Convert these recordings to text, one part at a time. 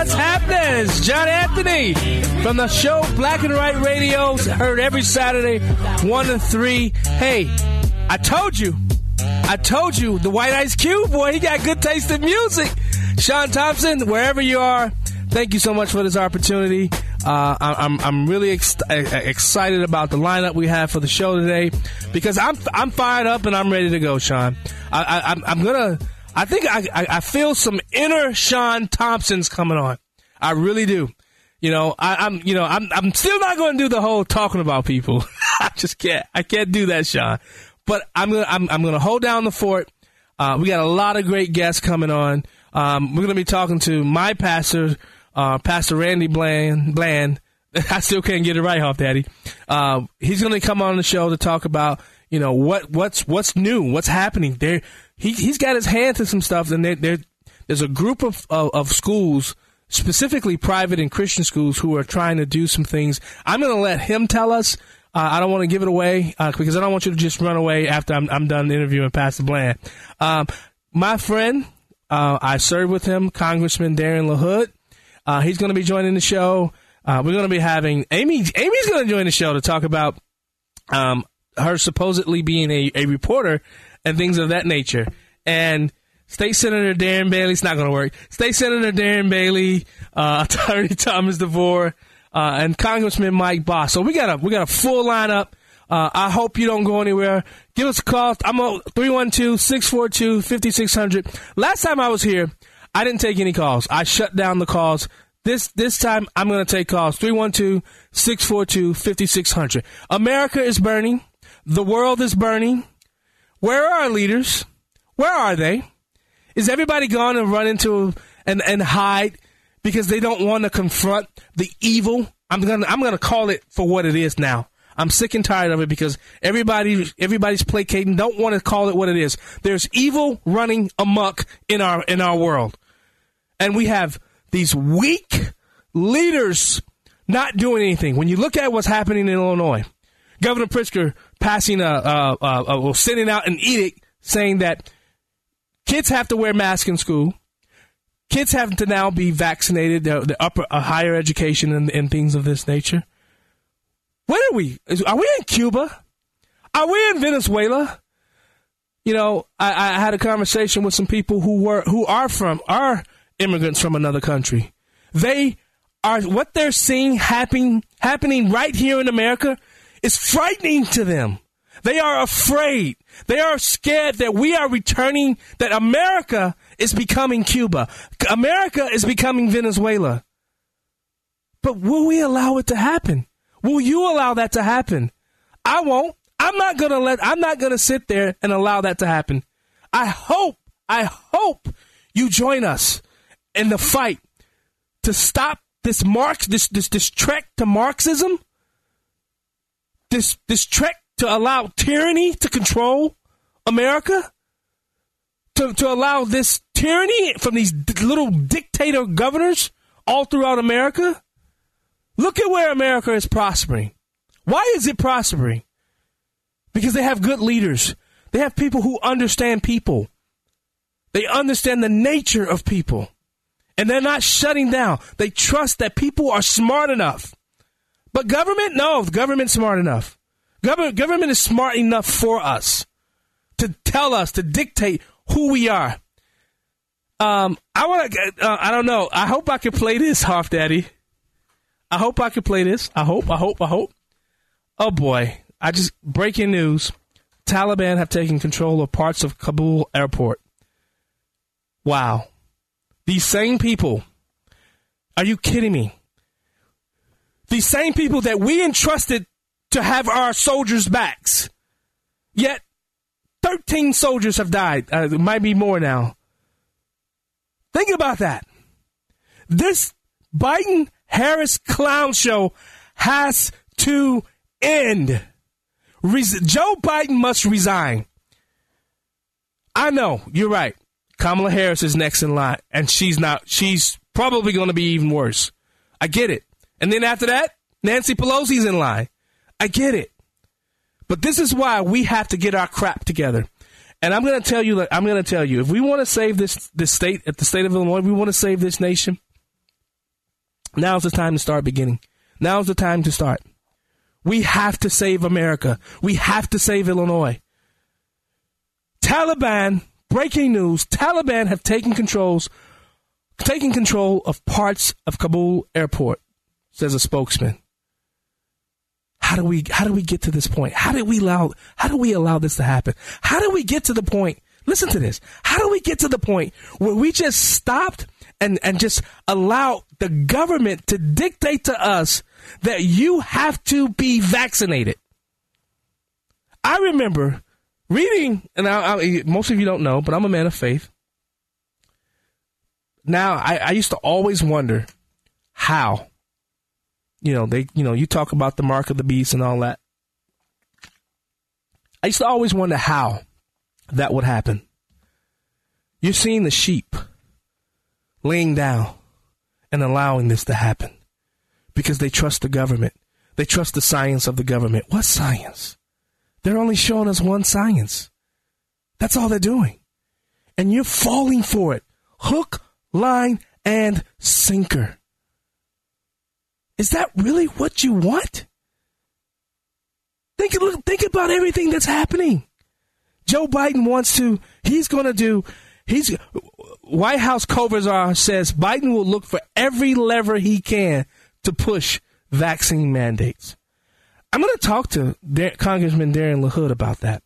what's happening? It's John Anthony from the show Black and White Radio, heard every Saturday, 1 to 3. Hey, I told you, I told you, the White Ice Cube, boy, he got good taste in music. Sean Thompson, wherever you are, thank you so much for this opportunity. Uh, I'm I'm really ex- excited about the lineup we have for the show today because I'm I'm fired up and I'm ready to go, Sean. I, I, I'm I'm gonna I think I, I, feel some inner Sean Thompson's coming on. I really do. You know, I, am you know, I'm, I'm still not going to do the whole talking about people. I just can't. I can't do that, Sean. But I'm gonna, I'm, I'm gonna hold down the fort. Uh, we got a lot of great guests coming on. Um, we're gonna be talking to my pastor, uh, Pastor Randy Bland. Bland. I still can't get it right, off Daddy. Uh, he's gonna come on the show to talk about, you know, what, what's, what's new, what's happening there. He, he's got his hand to some stuff, and there, there's a group of, of, of schools specifically private and Christian schools who are trying to do some things. I'm going to let him tell us. Uh, I don't want to give it away uh, because I don't want you to just run away after I'm, I'm done interviewing Pastor Bland. Um, my friend, uh, I served with him, Congressman Darren LaHood. Uh, he's going to be joining the show. Uh, we're going to be having Amy. Amy's going to join the show to talk about um, her supposedly being a, a reporter and things of that nature. And State Senator Darren Bailey, it's not going to work. State Senator Darren Bailey, uh, Attorney Thomas DeVore, uh, and Congressman Mike Bost. So we got a we got a full lineup. Uh, I hope you don't go anywhere. Give us a call. I'm on 312-642-5600. Last time I was here, I didn't take any calls. I shut down the calls. This this time I'm going to take calls. 312-642-5600. America is burning. The world is burning. Where are our leaders? Where are they? Is everybody gone and run into and, and hide because they don't want to confront the evil? I'm gonna I'm gonna call it for what it is now. I'm sick and tired of it because everybody everybody's placating, don't want to call it what it is. There's evil running amok in our in our world. And we have these weak leaders not doing anything. When you look at what's happening in Illinois, Governor Pritzker passing a, a, a, a sending out an edict saying that Kids have to wear masks in school. Kids have to now be vaccinated, the, the upper, uh, higher education and, and things of this nature. Where are we? Are we in Cuba? Are we in Venezuela? You know, I, I had a conversation with some people who were who are from are immigrants from another country. They are what they're seeing happening happening right here in America is frightening to them. They are afraid. They are scared that we are returning, that America is becoming Cuba. America is becoming Venezuela. But will we allow it to happen? Will you allow that to happen? I won't. I'm not going to let, I'm not going to sit there and allow that to happen. I hope, I hope you join us in the fight to stop this Marx, this, this, this trek to Marxism, this, this trek to allow tyranny to control America? To, to allow this tyranny from these little dictator governors all throughout America? Look at where America is prospering. Why is it prospering? Because they have good leaders. They have people who understand people. They understand the nature of people. And they're not shutting down. They trust that people are smart enough. But government? No, government's smart enough. Government, government is smart enough for us to tell us, to dictate who we are. Um, I want to, uh, I don't know. I hope I can play this, Hoff Daddy. I hope I can play this. I hope, I hope, I hope. Oh boy. I just, breaking news. Taliban have taken control of parts of Kabul airport. Wow. These same people. Are you kidding me? These same people that we entrusted to have our soldiers' backs. Yet, 13 soldiers have died. Uh, it might be more now. Think about that. This Biden Harris clown show has to end. Res- Joe Biden must resign. I know, you're right. Kamala Harris is next in line, and she's not, she's probably going to be even worse. I get it. And then after that, Nancy Pelosi's in line. I get it. But this is why we have to get our crap together. And I'm going to tell you, I'm going to tell you, if we want to save this, this state, at the state of Illinois, we want to save this nation, now's the time to start beginning. Now's the time to start. We have to save America. We have to save Illinois. Taliban, breaking news, Taliban have taken controls, taken control of parts of Kabul airport, says a spokesman. How do we how do we get to this point? How did we allow how do we allow this to happen? How do we get to the point? Listen to this. How do we get to the point where we just stopped and, and just allow the government to dictate to us that you have to be vaccinated? I remember reading, and I, I, most of you don't know, but I'm a man of faith. Now, I, I used to always wonder how you know, they, you know, you talk about the mark of the beast and all that. I used to always wonder how that would happen. You're seeing the sheep laying down and allowing this to happen because they trust the government. They trust the science of the government. What science? They're only showing us one science. That's all they're doing. And you're falling for it. Hook, line, and sinker. Is that really what you want? Think, think about everything that's happening. Joe Biden wants to, he's going to do, he's, White House COVID czar says Biden will look for every lever he can to push vaccine mandates. I'm going to talk to Dar- Congressman Darren LaHood about that.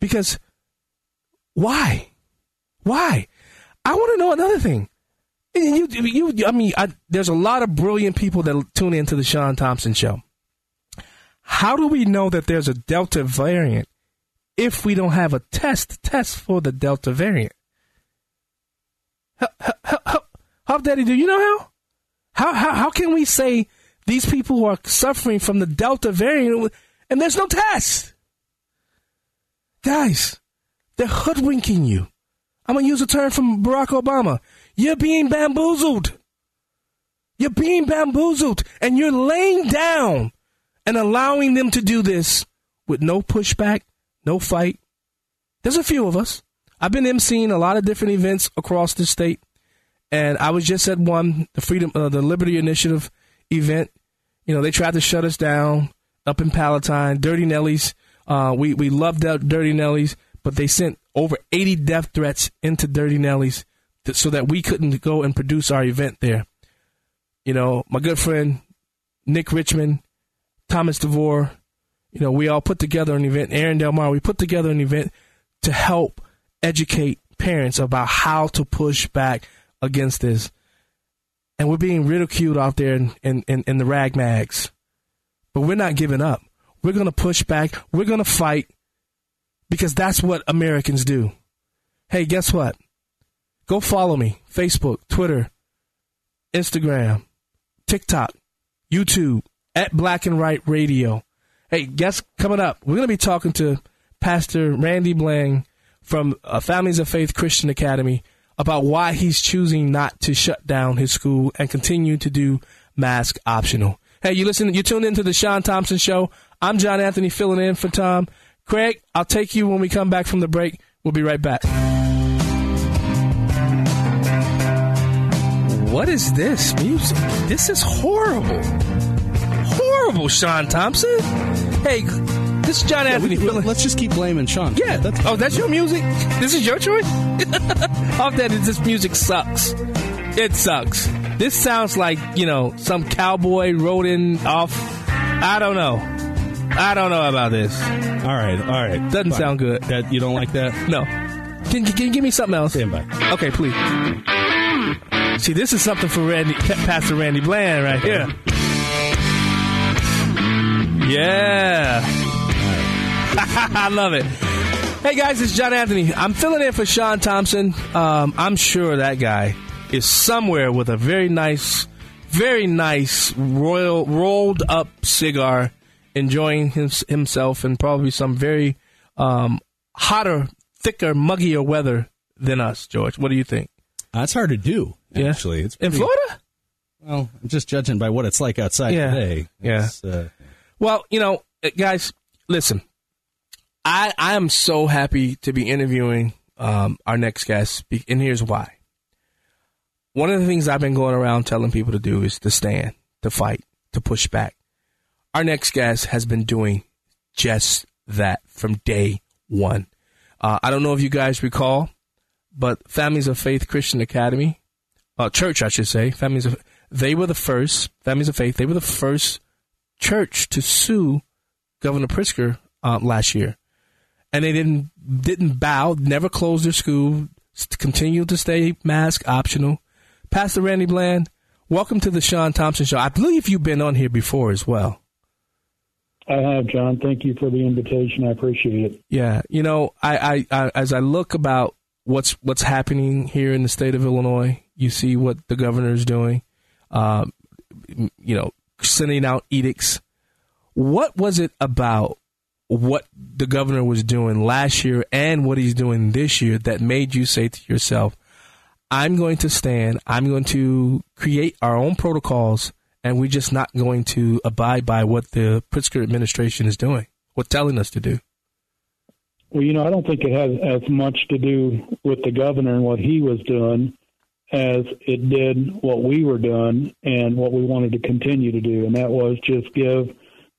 Because why? Why? I want to know another thing. Eh, you, you, I mean, I, there's a lot of brilliant people that tune into the Sean Thompson show. How do we know that there's a Delta variant if we don't have a test test for the Delta variant? How, Daddy, do you know how? How, how? how can we say these people are suffering from the Delta variant and there's no test? Guys, they're hoodwinking you. I'm going to use a term from Barack Obama. You're being bamboozled. You're being bamboozled and you're laying down and allowing them to do this with no pushback, no fight. There's a few of us. I've been emceeing a lot of different events across the state, and I was just at one, the Freedom, uh, the Liberty Initiative event. You know, they tried to shut us down up in Palatine. Durty Nellie's. Uh, we we loved out Durty Nellie's, but they sent over 80 death threats into Durty Nellie's so that we couldn't go and produce our event there. You know, my good friend Nick Richmond, Thomas DeVore, you know, we all put together an event. Aaron Del Mar, we put together an event to help educate parents about how to push back against this. And we're being ridiculed out there in, in, in, in the rag mags. But we're not giving up. We're going to push back. We're going to fight because that's what Americans do. Hey, guess what? Go follow me Facebook, Twitter, Instagram, TikTok, YouTube at Black and White Radio. Hey, guess coming up, we're going to be talking to Pastor Randy Blang from uh, Families of Faith Christian Academy about why he's choosing not to shut down his school and continue to do mask optional. Hey, you listen, you tuned into the Sean Thompson Show. I'm John Anthony filling in for Tom. Craig, I'll take you when we come back from the break. We'll be right back. What is this music? This is horrible. Horrible, Sean Thompson. Hey, this is John Anthony. We- feeling- let's just keep blaming Sean. yeah. That's, oh, that's your music? This is your choice? Off that, this music sucks. It sucks. This sounds like, you know, some cowboy rode in off. I don't know. I don't know about this. All right, all right. Doesn't Fine. sound good. That you don't like that? No. Can, can you give me something else? Stand by. Okay, please. See, this is something for Randy, Pastor Randy Bland right here. Yeah. I love it. Hey guys, it's John Anthony. I'm filling in for Sean Thompson. Um, I'm sure that guy is somewhere with a very nice, very nice royal rolled up cigar, enjoying his, himself in probably some very um, hotter, thicker, muggier weather than us. George, what do you think? That's hard to do. Yeah. Actually, it's In Florida? Well, I'm just judging by what it's like outside Yeah. today. Yeah. Uh, Well, you know, uh, guys, listen. I I am so happy to be interviewing um, our next guest, and here's why. One of the things I've been going around telling people to do is to stand, to fight, to push back. Our next guest has been doing just that from day one. Uh, I don't know if you guys recall, but Families of Faith Christian Academy, uh, church, I should say, Families of they were the first Families of Faith. They were the first church to sue Governor Pritzker uh, last year, and they didn't didn't bow, never closed their school, continued to stay mask optional. Pastor Randy Bland, welcome to the Sean Thompson Show. I believe you've been on here before as well. I have, John. Thank you for the invitation. I appreciate it. Yeah, you know, I, I, I as I look about what's what's happening here in the state of Illinois, you see what the governor is doing. Um, you know, sending out edicts. What was it about what the governor was doing last year and what he's doing this year that made you say to yourself, I'm going to stand, I'm going to create our own protocols, and we're just not going to abide by what the Pritzker administration is doing, what telling us to do? Well, you know, I don't think it has as much to do with the governor and what he was doing as it did what we were doing and what we wanted to continue to do. And that was just give,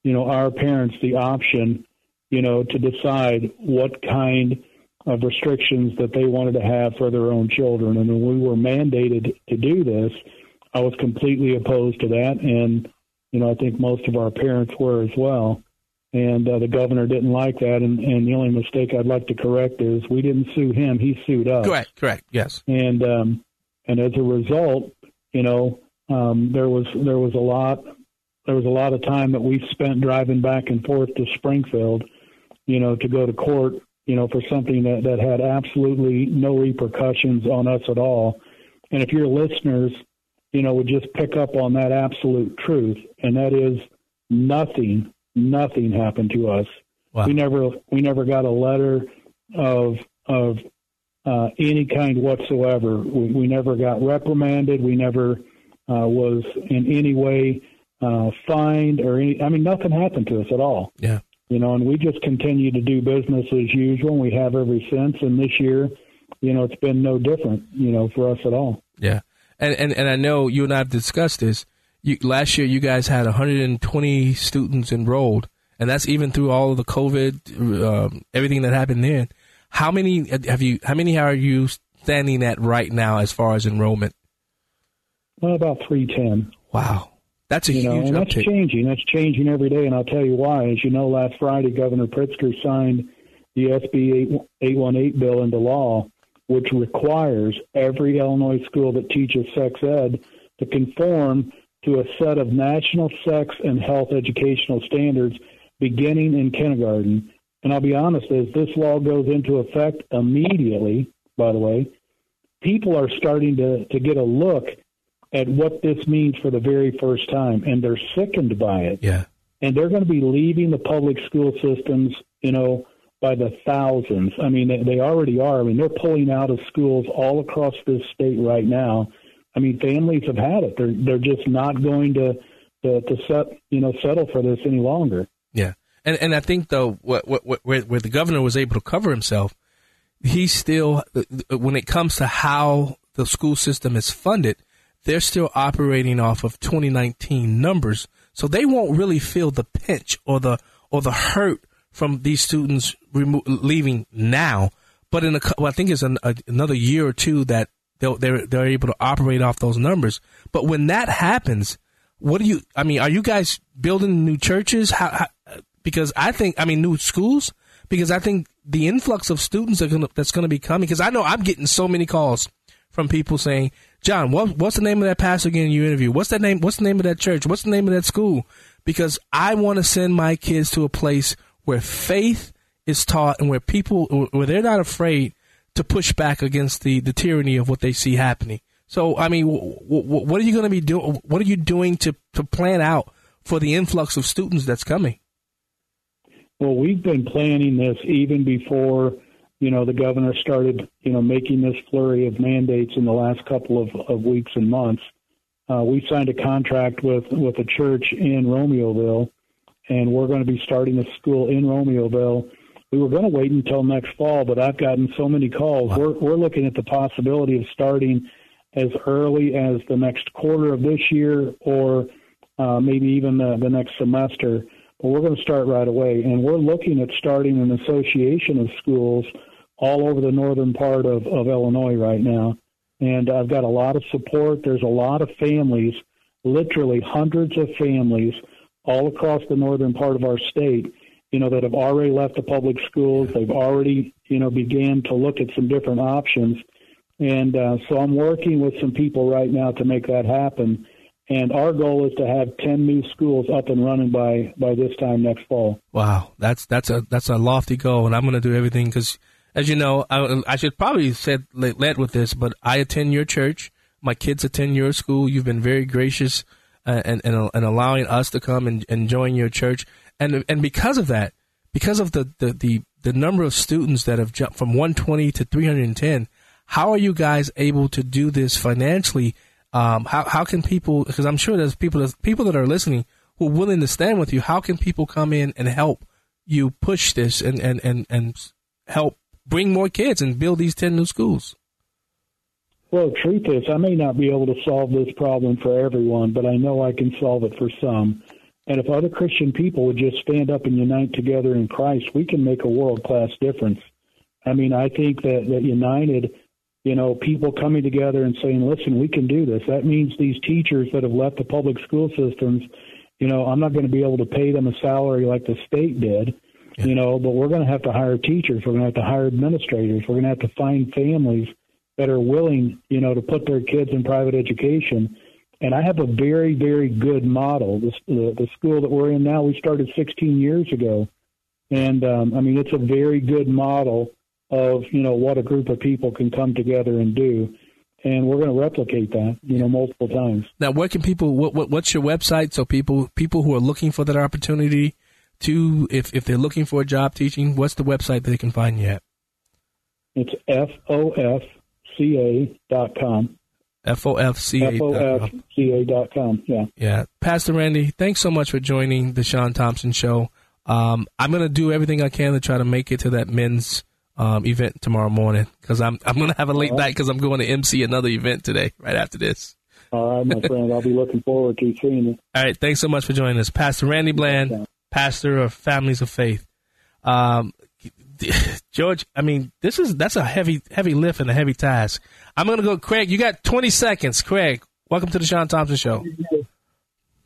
you know, our parents the option, you know, to decide what kind of restrictions that they wanted to have for their own children. And when we were mandated to do this, I was completely opposed to that. And, you know, I think most of our parents were as well and uh, the governor didn't like that. And, and the only mistake I'd like to correct is we didn't sue him; he sued us. Correct, correct, yes. And um, and as a result, you know, um, there was there was a lot there was a lot of time that we spent driving back and forth to Springfield, you know, to go to court, you know, for something that that had absolutely no repercussions on us at all. And if your listeners, you know, would just pick up on that absolute truth, and that is nothing nothing happened to us. Wow. We never we never got a letter of of uh, any kind whatsoever. We, we never got reprimanded. We never uh, was in any way uh, fined or any. I mean, nothing happened to us at all. Yeah. You know, and we just continue to do business as usual. And we have ever since. And this year, you know, it's been no different. You know, for us at all. Yeah, and and and I know you and I have discussed this. You, last year, you guys had 120 students enrolled, and that's even through all of the COVID, um, everything that happened then. How many have you? How many are you standing at right now as far as enrollment? Well, about three ten. Wow, that's a you know, huge and that's uptick. changing. That's changing every day, and I'll tell you why. As you know, last Friday, Governor Pritzker signed the SB 818 bill into law, which requires every Illinois school that teaches sex ed to conform to a set of national sex and health educational standards beginning in kindergarten. And I'll be honest, as this law goes into effect immediately, by the way, people are starting to, to get a look at what this means for the very first time, and they're sickened by it. Yeah, And they're going to be leaving the public school systems, you know, by the thousands. I mean, they, they already are. I mean, they're pulling out of schools all across this state right now. I mean, families have had it. They're they're just not going to to, to set you know settle for this any longer. yeah, and and I think though, what, what, what, where, where the governor was able to cover himself, he still, uh, uh, when it comes to how the school system is funded, they're still operating off of 2019 numbers, so they won't really feel the pinch or the or the hurt from these students remo- leaving now, but in a, well, I think it's an, a, another year or two that they'll, they're they're able to operate off those numbers. But when that happens, what do you? I mean, are you guys building new churches? How, how because I think I mean new schools because I think the influx of students gonna, that's going to be coming because I know I'm getting so many calls from people saying, John, what, what's the name of that pastor again you interview? What's that name? What's the name of that church? What's the name of that school? Because I want to send my kids to a place where faith is taught and where people, where they're not afraid to push back against the, the tyranny of what they see happening. So, I mean, w- w- what are you going to be doing? What are you doing to, to plan out for the influx of students that's coming? Well, we've been planning this even before, you know, the governor started, you know, making this flurry of mandates in the last couple of, of weeks and months. Uh, we signed a contract with with a church in Romeoville, and we're going to be starting a school in Romeoville. We were going to wait until next fall, but I've gotten so many calls. We're we're looking at the possibility of starting as early as the next quarter of this year, or uh, maybe even the, the next semester. But we're going to start right away, and we're looking at starting an association of schools all over the northern part of, of Illinois right now. And I've got a lot of support. There's a lot of families, literally hundreds of families, all across the northern part of our state, you know, that have already left the public schools. They've already, you know, began to look at some different options. And uh, so I'm working with some people right now to make that happen. And our goal is to have 10 new schools up and running by, by this time next fall. Wow, that's that's a that's a lofty goal, and I'm going to do everything because, as you know, I, I should probably said led with this, but I attend your church. My kids attend your school. You've been very gracious and, and and allowing us to come and, and join your church, and and because of that, because of the, the the the number of students that have jumped from 120 to 310, how are you guys able to do this financially? Um, how how can people? Because I'm sure there's people that people that are listening who are willing to stand with you. How can people come in and help you push this and and and and help bring more kids and build these ten new schools? Well, truth is, I may not be able to solve this problem for everyone, but I know I can solve it for some. And if other Christian people would just stand up and unite together in Christ, we can make a world class difference. I mean, I think that, that united, you know, people coming together and saying, listen, we can do this. That means these teachers that have left the public school systems, you know, I'm not going to be able to pay them a salary like the state did, yeah. you know, but we're going to have to hire teachers. We're going to have to hire administrators. We're going to have to find families that are willing, you know, to put their kids in private education. And I have a very, very good model. This, the, the school that we're in now, we started 16 years ago. And um, I mean, it's a very good model of, you know, what a group of people can come together and do. And we're going to replicate that, you know, multiple times. Now, where can people? What, what, what's your website? So people people who are looking for that opportunity to, if if they're looking for a job teaching, what's the website they can find you at? It's fofca.com. F-O-F-C-A. Dot com, yeah. Yeah. Pastor Randy, thanks so much for joining the Sean Thompson Show. Um, I'm going to do everything I can to try to make it to that men's um, event tomorrow morning because I'm, I'm going to have a late right. night because I'm going to MC another event today right after this. All right, my friend. I'll be looking forward to seeing you. All right. Thanks so much for joining us. Pastor Randy Bland, pastor of Families of Faith. Um, George, I mean, this is that's a heavy heavy lift and a heavy task. I'm gonna go, Craig. You got 20 seconds, Craig. Welcome to the Sean Thompson Show.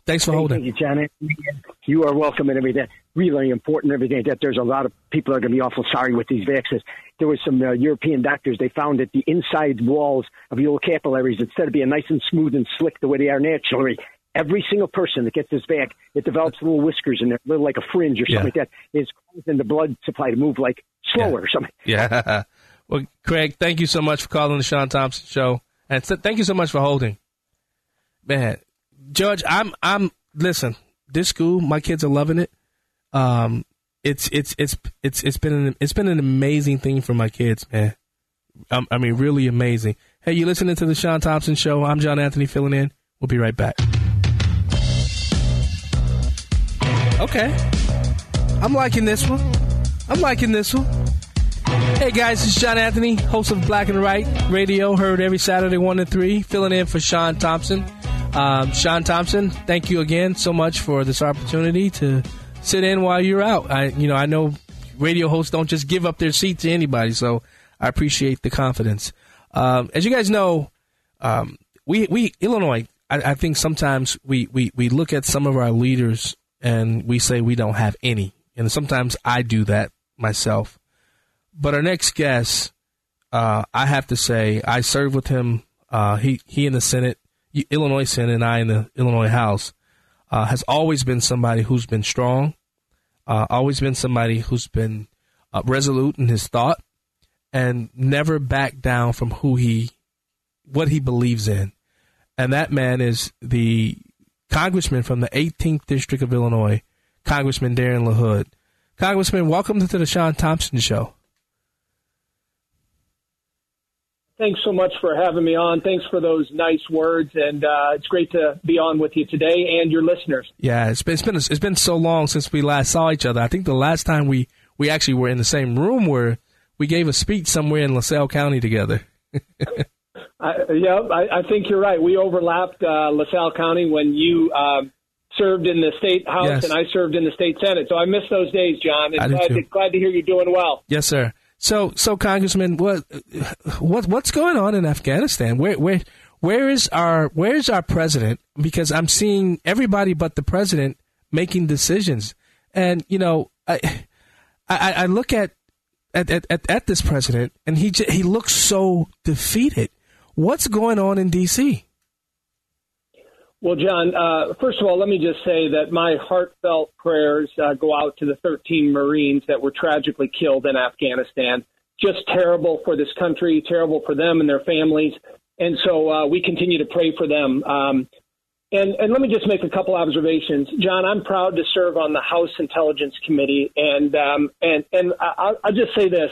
Thanks for Thank holding. Thank you, John. You are welcome and everything. Really important everything. That there's a lot of people are going to be awful sorry with these vaccines. There was some uh, European doctors. They found that the inside walls of your capillaries, instead of being nice and smooth and slick the way they are naturally, every single person that gets this back, it develops little whiskers in there, little like a fringe or something yeah. like that, is causing the blood supply to move like slower yeah. or something. Yeah. Well, Craig, thank you so much for calling the Sean Thompson Show, and th- thank you so much for holding. Man, Judge, I'm I'm listen. This school, my kids are loving it. Um, it's it's it's it's it's been an it's been an amazing thing for my kids, man. Um, I mean, really amazing. Hey, you listening to the Sean Thompson Show? I'm John Anthony filling in. We'll be right back. Okay. I'm liking this one. I'm liking this one. Hey guys, it's John Anthony, host of Black and White Radio, heard every Saturday 1 to 3, filling in for Sean Thompson. Um, Sean Thompson, thank you again so much for this opportunity to sit in while you're out. I, you know, I know radio hosts don't just give up their seat to anybody, so I appreciate the confidence. Um, as you guys know, um, we we Illinois. I, I think sometimes we, we we look at some of our leaders and we say we don't have any, and sometimes I do that myself. But our next guest, uh, I have to say, I served with him. Uh, he he in the Senate, Illinois Senate, and I in the Illinois House. Uh, has always been somebody who's been strong, uh, always been somebody who's been uh, resolute in his thought, and never backed down from who he, what he believes in, and that man is the congressman from the 18th district of Illinois, Congressman Darren LaHood. Congressman, welcome to the Sean Thompson Show. Thanks so much for having me on. Thanks for those nice words, and uh, it's great to be on with you today and your listeners. Yeah, it's been it's been it's been so long since we last saw each other. I think the last time we we actually were in the same room where we gave a speech somewhere in LaSalle County together. I, yeah, I, I think you're right. We overlapped uh, LaSalle County when you um, served in the state house Yes. and I served in the state senate. So I miss those days, John. I And do glad, too. to, glad to hear you're doing well. Yes, sir. So, so Congressman, what, what, what's going on in Afghanistan? Where, where, where is our, where is our president? Because I'm seeing everybody but the president making decisions, and you know, I, I, I look at, at, at, at, at this president, and he, he looks so defeated. What's going on in D.C.? Well, John, uh, first of all, let me just say that my heartfelt prayers uh, go out to the 13 Marines that were tragically killed in Afghanistan. Just terrible for this country, terrible for them and their families. And so uh, we continue to pray for them. Um, and, and let me just make a couple observations, John. I'm proud to serve on the House Intelligence Committee, and um, and and I'll, I'll just say this: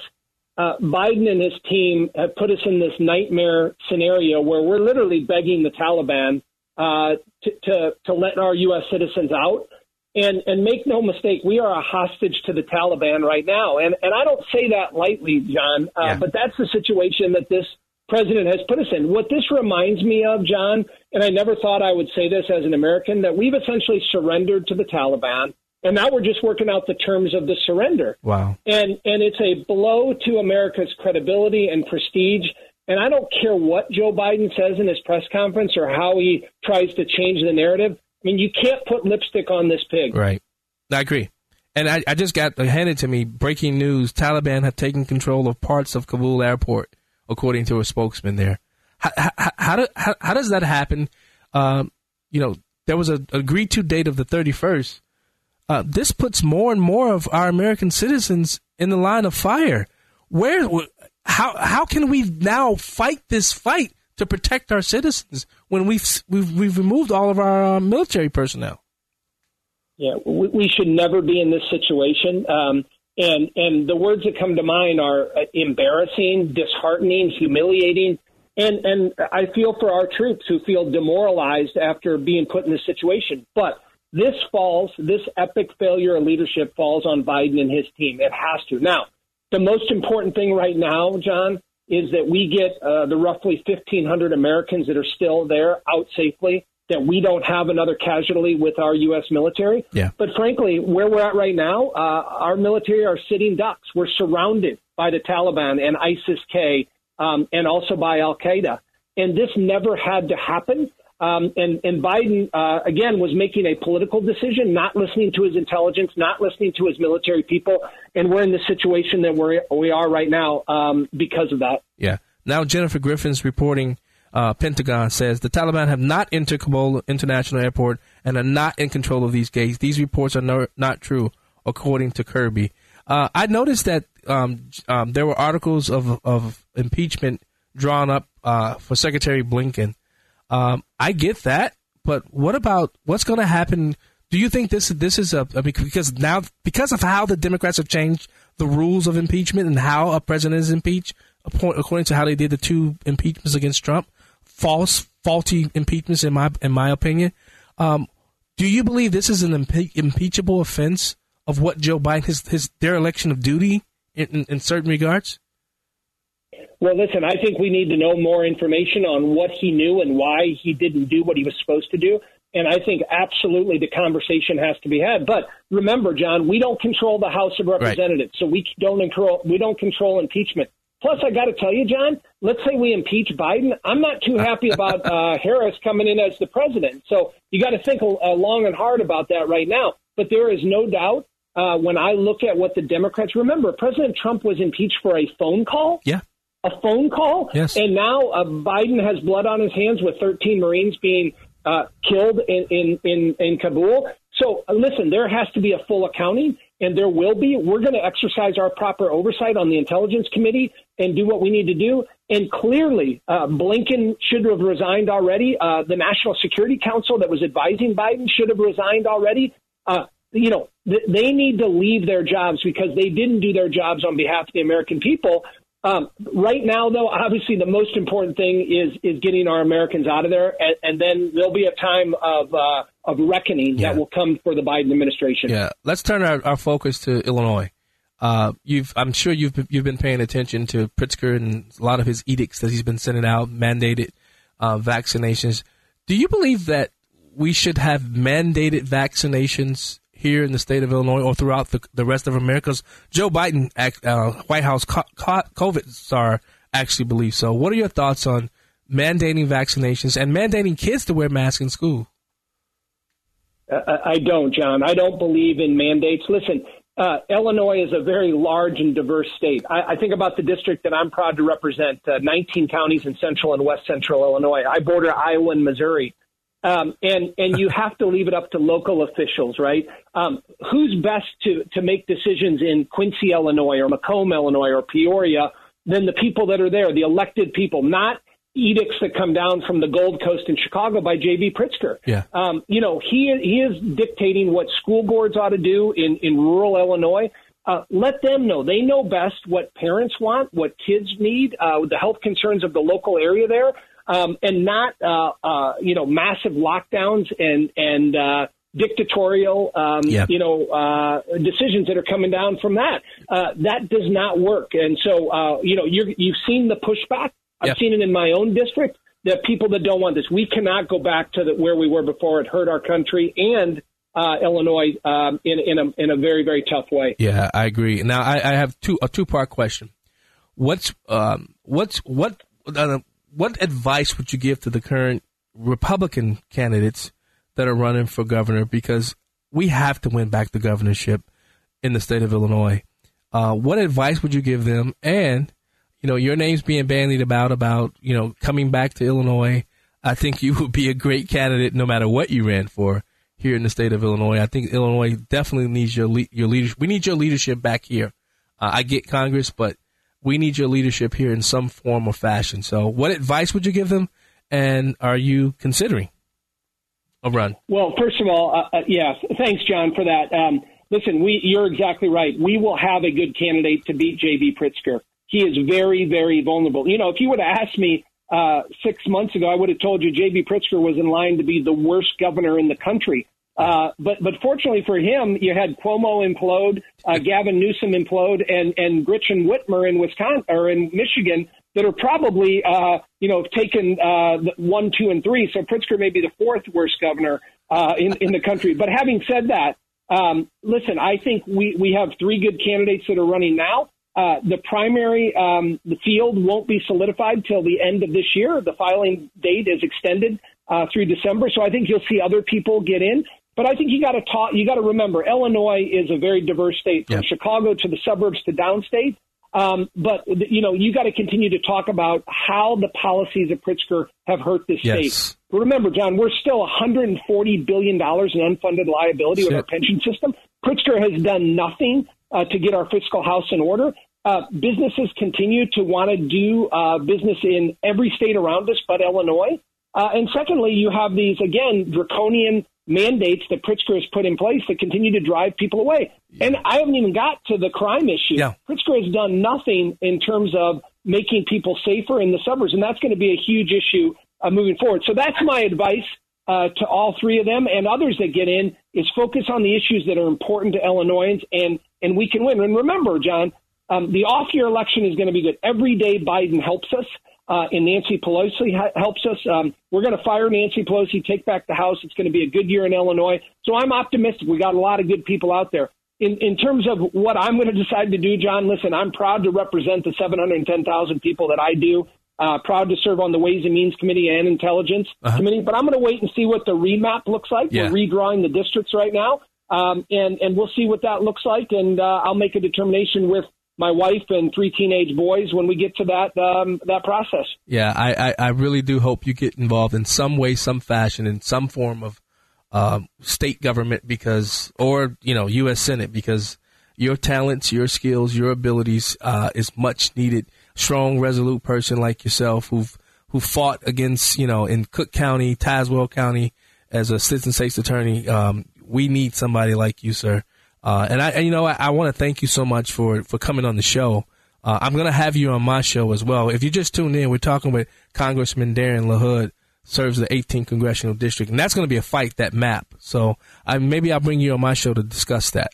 uh, Biden and his team have put us in this nightmare scenario where we're literally begging the Taliban uh, to, to to let our U.S. citizens out. And and make no mistake, we are a hostage to the Taliban right now. And and I don't say that lightly, John. Uh, Yeah. But that's the situation that this president has put us in. What this reminds me of, John, and I never thought I would say this as an American, that we've essentially surrendered to the Taliban, and now we're just working out the terms of the surrender Wow. and and it's a blow to America's credibility and prestige. And I don't care what Joe Biden says in his press conference or how he tries to change the narrative. I mean, you can't put lipstick on this pig. Right. I agree. And I, I just got handed to me breaking news Taliban have taken control of parts of Kabul airport, according to a spokesman there. How, how, how, do, how, how does that happen? Um, you know, there was an agreed to date of the 31st. Uh, this puts more and more of our American citizens in the line of fire. Where, how, how can we now fight this fight to protect our citizens when we've we've, we've removed all of our uh, military personnel? Yeah, we, we should never be in this situation. Um, and and the words that come to mind are uh, embarrassing, disheartening, humiliating, and and I feel for our troops who feel demoralized after being put in this situation. But this falls, this epic failure of leadership falls on Biden and his team. It has to. Now, the most important thing right now, John, is that we get uh, the roughly 1,500 Americans that are still there out safely. That we don't have another casualty with our U.S. military. Yeah. But frankly, where we're at right now, uh, our military are sitting ducks. We're surrounded by the Taliban and ISIS-K, um, and also by Al Qaeda. And this never had to happen. Um, and, and Biden, uh, again, was making a political decision, not listening to his intelligence, not listening to his military people. And we're in the situation that we're, we are right now um, because of that. Yeah. Now Jennifer Griffin's reporting. Uh, Pentagon says the Taliban have not entered Kabul International Airport and are not in control of these gates. These reports are no, not true, according to Kirby. Uh, I noticed that um, um, there were articles of, of impeachment drawn up uh, for Secretary Blinken. Um, I get that, but what about what's going to happen? Do you think this this is a, because now because of how the Democrats have changed the rules of impeachment and how a president is impeached, according to how they did the two impeachments against Trump, false, faulty impeachments in my in my opinion. Um, do you believe this is an impe- impeachable offense of what Joe Biden his his dereliction of duty in, in, in certain regards? Well, listen, I think we need to know more information on what he knew and why he didn't do what he was supposed to do. And I think absolutely the conversation has to be had. But remember, John, we don't control the House of Representatives, right. so we don't control we don't control impeachment. Plus, I got to tell you, John, let's say we impeach Biden. I'm not too happy about uh, Harris coming in as the president. So you got to think uh, long and hard about that right now. But there is no doubt uh, when I look at what the Democrats remember, President Trump was impeached for a phone call. Yeah. A phone call. Yes. And now uh, Biden has blood on his hands with 13 Marines being uh, killed in, in, in, in Kabul. So uh, listen, there has to be a full accounting and there will be. We're going to exercise our proper oversight on the Intelligence Committee and do what we need to do. And clearly, uh, Blinken should have resigned already. Uh, the National Security Council that was advising Biden should have resigned already. Uh, you know, th- they need to leave their jobs because they didn't do their jobs on behalf of the American people. Um, right now, though, obviously the most important thing is is getting our Americans out of there, and, and then there'll be a time of uh, of reckoning yeah. that will come for the Biden administration. Yeah, let's turn our, our focus to Illinois. Uh, you've, I'm sure you've been, you've been paying attention to Pritzker and a lot of his edicts that he's been sending out, mandated uh, vaccinations. Do you believe that we should have mandated vaccinations here in the state of Illinois or throughout the, the rest of America? Joe Biden, uh, White House COVID czar, actually believes so. What are your thoughts on mandating vaccinations and mandating kids to wear masks in school? I don't, John. I don't believe in mandates. Listen, uh, Illinois is a very large and diverse state. I, I, think about the district that I'm proud to represent, uh, 19 counties in central and west central Illinois. I border Iowa and Missouri. Um, and and you have to leave it up to local officials, right? Um, who's best to to make decisions in Quincy, Illinois, or Macomb, Illinois, or Peoria than the people that are there, the elected people, not edicts that come down from the Gold Coast in Chicago by J.B. Pritzker. Yeah. Um, you know, he he is dictating what school boards ought to do in in rural Illinois. Uh, let them know. They know best what parents want, what kids need, uh, the health concerns of the local area there um, and not uh, uh, you know massive lockdowns and and uh, dictatorial um, yep. you know uh, decisions that are coming down from that. Uh, that does not work. And so uh, you know you you've seen the pushback. I've yep. seen it in my own district. The people that don't want this, we cannot go back to the, where we were before. It hurt our country and uh, Illinois um, in in a in a very very tough way. Yeah, I agree. Now I, I have two a two part question. What's um, what's what uh, what advice would you give to the current Republican candidates that are running for governor? Because we have to win back the governorship in the state of Illinois. Uh, what advice would you give them? And you know, your name's being bandied about about you know coming back to Illinois. I think you would be a great candidate no matter what you ran for here in the state of Illinois. I think Illinois definitely needs your le- your leadership. We need your leadership back here. Uh, I get Congress, but we need your leadership here in some form or fashion. So, what advice would you give them? And are you considering a run? Well, first of all, uh, uh, yes, thanks, John, for that. Um, listen, we, you're exactly right. We will have a good candidate to beat J.B. Pritzker. He is very, very vulnerable. You know, if you would have asked me uh, six months ago, I would have told you J.B. Pritzker was in line to be the worst governor in the country. Uh, but but fortunately for him, you had Cuomo implode, uh, Gavin Newsom implode, and and Gretchen Whitmer in Wisconsin or in Michigan that are probably uh, you know taken uh, one, two, and three. So Pritzker may be the fourth worst governor uh, in in the country. But having said that, um, listen, I think we we have three good candidates that are running now. Uh, the primary um, the field won't be solidified till the end of this year. The filing date is extended uh, through December, so I think you'll see other people get in. But I think you got to talk. You got to remember, Illinois is a very diverse state, from yep. Chicago to the suburbs to downstate. Um, but you know, you got to continue to talk about how the policies of Pritzker have hurt this yes. state. But remember, John, we're still 140 billion dollars in unfunded liability with our pension system. Pritzker has done nothing uh, to get our fiscal house in order. Uh, businesses continue to want to do uh, business in every state around us, but Illinois. Uh, and secondly, you have these again draconian mandates that Pritzker has put in place that continue to drive people away. Yeah. And I haven't even got to the crime issue. Yeah. Pritzker has done nothing in terms of making people safer in the suburbs, and that's going to be a huge issue uh, moving forward. So that's my advice uh, to all three of them and others that get in is focus on the issues that are important to Illinoisans, and and we can win. And remember, John, um, the off-year election is going to be good. Every day Biden helps us. Uh, and Nancy Pelosi ha- helps us. Um, we're going to fire Nancy Pelosi, take back the House. It's going to be a good year in Illinois. So I'm optimistic. We got a lot of good people out there. In, in terms of what I'm going to decide to do, John, listen, I'm proud to represent the 710,000 people that I do. Uh, proud to serve on the Ways and Means Committee and Intelligence Uh-huh. Committee, but I'm going to wait and see what the remap looks like. Yeah. We're redrawing the districts right now, um, and and we'll see what that looks like, and uh, I'll make a determination with my wife and three teenage boys when we get to that um, that process. Yeah, I, I, I really do hope you get involved in some way, some fashion, in some form of um, state government because, or you know, U.S. Senate because your talents, your skills, your abilities uh, is much needed. Strong, resolute person like yourself who've who fought against you know in Cook County, Tazewell County as a citizen state's attorney. Um, we need somebody like you, sir. Uh, and I, and, you know, I, I want to thank you so much for for coming on the show. Uh, I'm going to have you on my show as well. If you just tuned in, we're talking with Congressman Darren LaHood, serves the 18th congressional district, and that's going to be a fight that map. So I, maybe I'll bring you on my show to discuss that.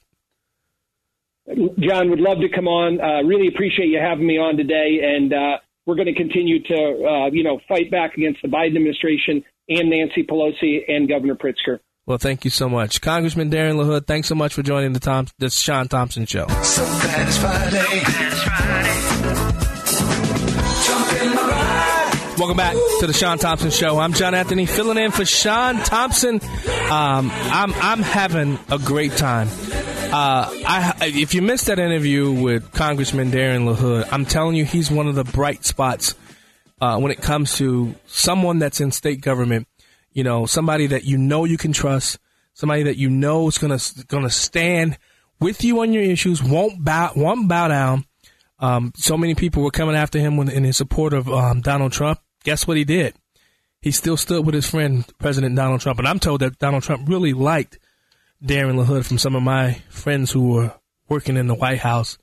John, would love to come on. Uh, really appreciate you having me on today, and uh, we're going to continue to, uh, you know, fight back against the Biden administration and Nancy Pelosi and Governor Pritzker. Well, thank you so much, Congressman Darren LaHood. Thanks so much for joining the Tom, the Sean Thompson Show. So glad it's Friday. Welcome back to the Sean Thompson Show. I'm John Anthony, filling in for Sean Thompson. Um, I'm I'm having a great time. Uh, I if you missed that interview with Congressman Darren LaHood, I'm telling you, he's one of the bright spots uh, when it comes to someone that's in state government. You know, somebody that you know you can trust, somebody that you know is gonna gonna stand with you on your issues, won't bow won't bow down. Um, so many people were coming after him when, in his support of um, Donald Trump. Guess what he did? He still stood with his friend President Donald Trump, and I'm told that Donald Trump really liked Darren LaHood from some of my friends who were working in the White House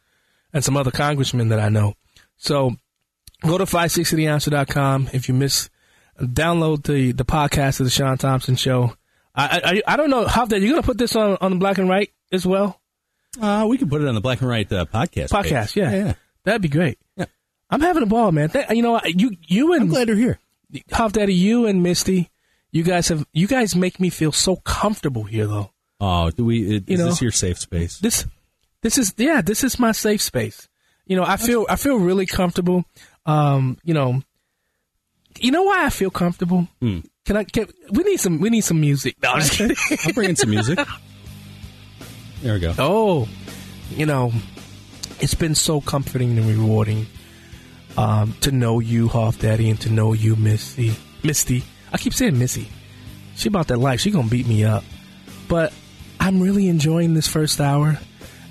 and some other congressmen that I know. So go to 560theanswer.com if you miss. Download the the podcast of the Sean Thompson Show. I I, I don't know how that you're going to put this on on the black and right as well. Uh, we can put it on the Black and Right uh, podcast. Podcast, page. yeah. yeah. That'd be great. Yeah. I'm having a ball, man. Th- you know, you you and I'm glad you're here. Hoff Daddy, you and Misty, you guys have you guys make me feel so comfortable here, though. Oh, do we? Is You know- this your safe space? This this is yeah, this is my safe space. You know, I feel I feel really comfortable. Um, you know, you know why I feel comfortable? Hmm. Can I? Can, we need some. We need some music. No, I'm just kidding. I'll bring in some music. There we go. Oh, you know, it's been so comforting and rewarding um, to know you, Hoff Daddy, and to know you, Misty. Misty. I keep saying Missy. She about that life. She gonna beat me up. But I'm really enjoying this first hour,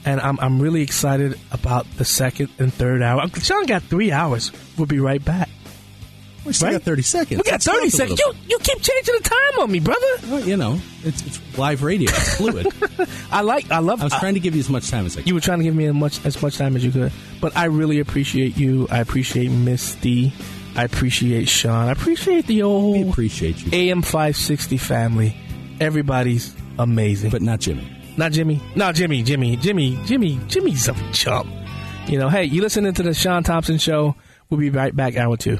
and I'm I'm really excited about the second and third hour. Sean got three hours. We'll be right back. We still Right? got 30 seconds. We got 30 seconds. You you keep changing the time on me, brother. Well, you know, it's, it's live radio. It's fluid. I like. I love. I was trying to give you as much time as I could. You were trying to give me as much as much time as you could, but I really appreciate you. I appreciate Misty. I appreciate Sean. I appreciate the We old appreciate you, AM five sixty family. Everybody's amazing, but not Jimmy. not Jimmy. No, Jimmy. Jimmy. Jimmy. Jimmy. Jimmy's a chump. You know. Hey, you listening to the Sean Thompson Show? We'll be right back. Hour two.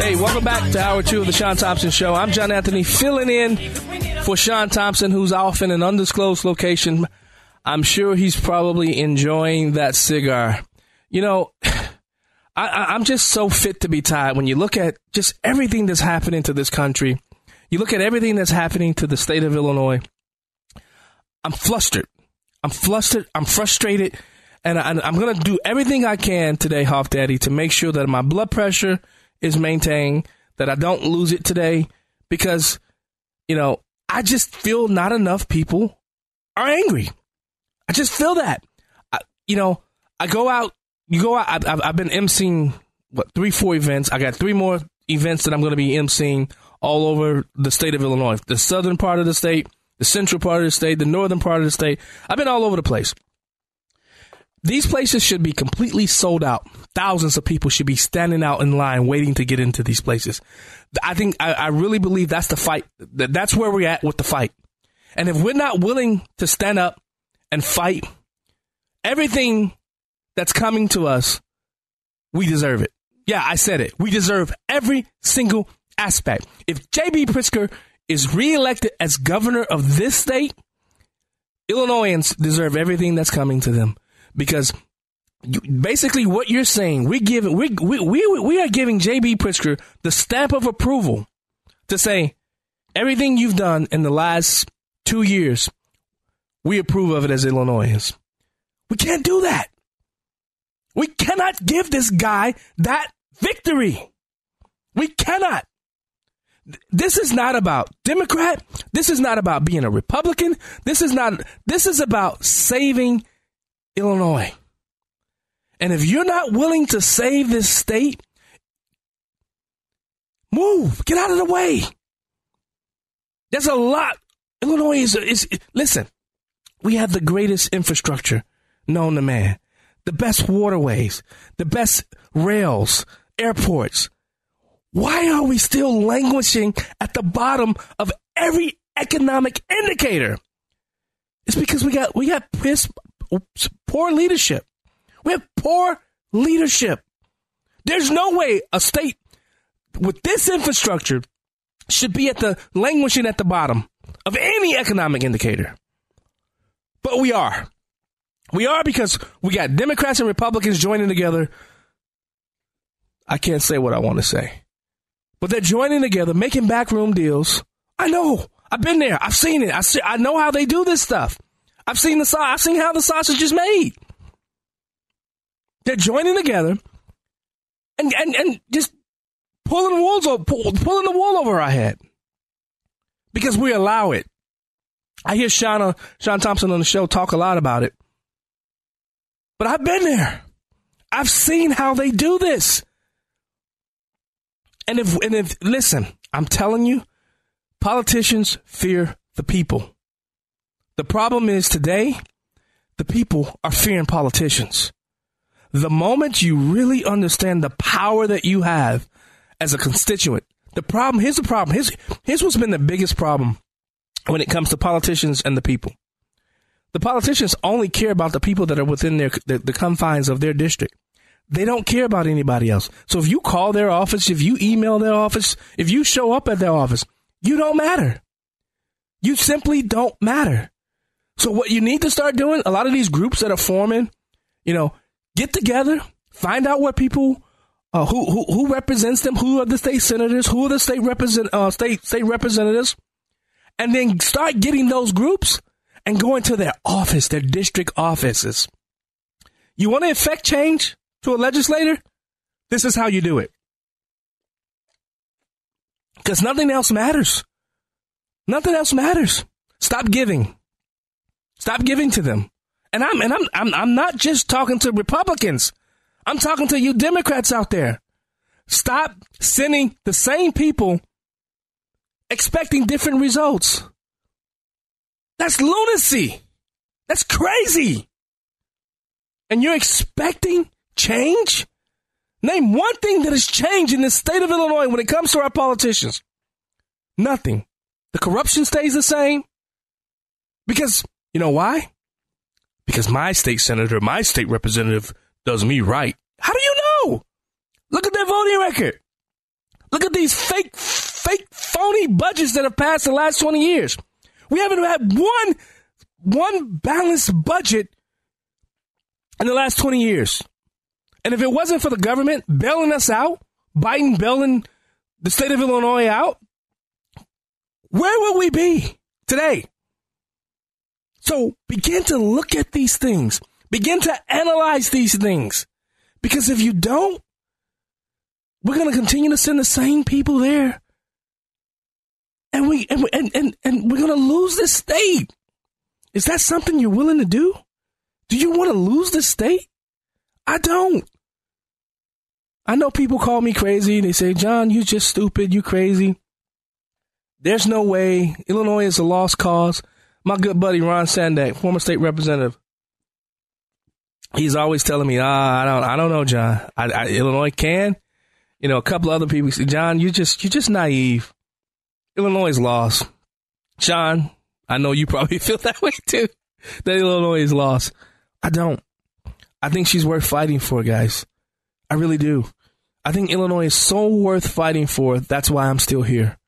Hey, welcome back to hour two of the Sean Thompson Show. I'm John Anthony, filling in for Sean Thompson, who's off in an undisclosed location. I'm sure he's probably enjoying that cigar. You know, I, I'm just so fit to be tied. When you look at just everything that's happening to this country, you look at everything that's happening to the state of Illinois. I'm flustered. I'm flustered. I'm frustrated. And I, I'm going to do everything I can today, Hoff Daddy, to make sure that my blood pressure is maintained, that I don't lose it today, because, you know, I just feel not enough people are angry. I just feel that. I, you know, I go out, you go out, I've, I've- I've been emceeing, what, three, four events. I got three more events that I'm going to be emceeing all over the state of Illinois. The southern part of the state, the central part of the state, the northern part of the state. I've been all over the place. These places should be completely sold out. Thousands of people should be standing out in line waiting to get into these places. I think, I, I really believe that's the fight. That- That's where we're at with the fight. And if we're not willing to stand up and fight everything that's coming to us, we deserve it. Yeah, I said it. We deserve every single aspect. If J.B. Pritzker is reelected as governor of this state, Illinoisans deserve everything that's coming to them because you, basically what you're saying, we give we we we we are giving JB Pritzker the stamp of approval to say everything you've done in the last two years, we approve of it as Illinoisans. We can't do that. We cannot give this guy that victory. We cannot. This is not about Democrat. This is not about being a Republican. This is not, this is about saving Illinois. And if you're not willing to save this state, move, get out of the way. There's a lot. Illinois is, is listen, we have the greatest infrastructure known to man, the best waterways, the best rails, airports. Why are we still languishing at the bottom of every economic indicator? It's because we got we got piss, poor leadership. We have poor leadership. There's no way a state with this infrastructure should be at the languishing at the bottom of any economic indicator. But we are. We are because we got Democrats and Republicans joining together. I can't say what I want to say. But they're joining together, making backroom deals. I know. I've been there. I've seen it. I see, I know how they do this stuff. I've seen the I've seen how the sausage is made. They're joining together and and, and just pulling the walls over, pull, pulling the wool over our head because we allow it. I hear Sean, Sean Thompson on the show talk a lot about it, but I've been there. I've seen how they do this. And if and if listen, I'm telling you, politicians fear the people. The problem is today, the people are fearing politicians. The moment you really understand the power that you have as a constituent, the problem here's the problem. Here's here's what's been the biggest problem when it comes to politicians and the people. The politicians only care about the people that are within their the, the confines of their district. They don't care about anybody else. So if you call their office, if you email their office, if you show up at their office, you don't matter. You simply don't matter. So what you need to start doing, a lot of these groups that are forming, you know, get together, find out what people uh, who, who who represents them, who are the state senators, who are the state represent uh, state state representatives, and then start getting those groups and going to their office, their district offices. You want to effect change to a legislator? This is how you do it. Because nothing else matters. Nothing else matters. Stop giving. Stop giving to them. And I'm and I'm I'm I'm not just talking to Republicans. I'm talking to you Democrats out there. Stop sending the same people expecting different results. That's lunacy. That's crazy. And you're expecting change? Name one thing that has changed in the state of Illinois when it comes to our politicians. Nothing. The corruption stays the same. Because, you know why? Because my state senator, my state representative does me right. How do you know? Look at their voting record. Look at these fake, fake, phony budgets that have passed the last 20 years. We haven't had one, one balanced budget in the last 20 years. And if it wasn't for the government bailing us out, Biden bailing the state of Illinois out, where would we be today? So begin to look at these things. Begin to analyze these things. Because if you don't, we're going to continue to send the same people there. And we and and and, and we're going to lose this state. Is that something you're willing to do? Do you want to lose the state? I don't. I know people call me crazy. They say, John, you just stupid. You crazy. There's no way. Illinois is a lost cause. My good buddy Ron Sandack, former state representative, he's always telling me, ah, I don't, I don't know, John. I, I, Illinois can. You know, a couple other people say, John, you just, you're just naive. Illinois is lost. John, I know you probably feel that way too. That Illinois is lost. I don't. I think she's worth fighting for, guys. I really do. I think Illinois is so worth fighting for. That's why I'm still here.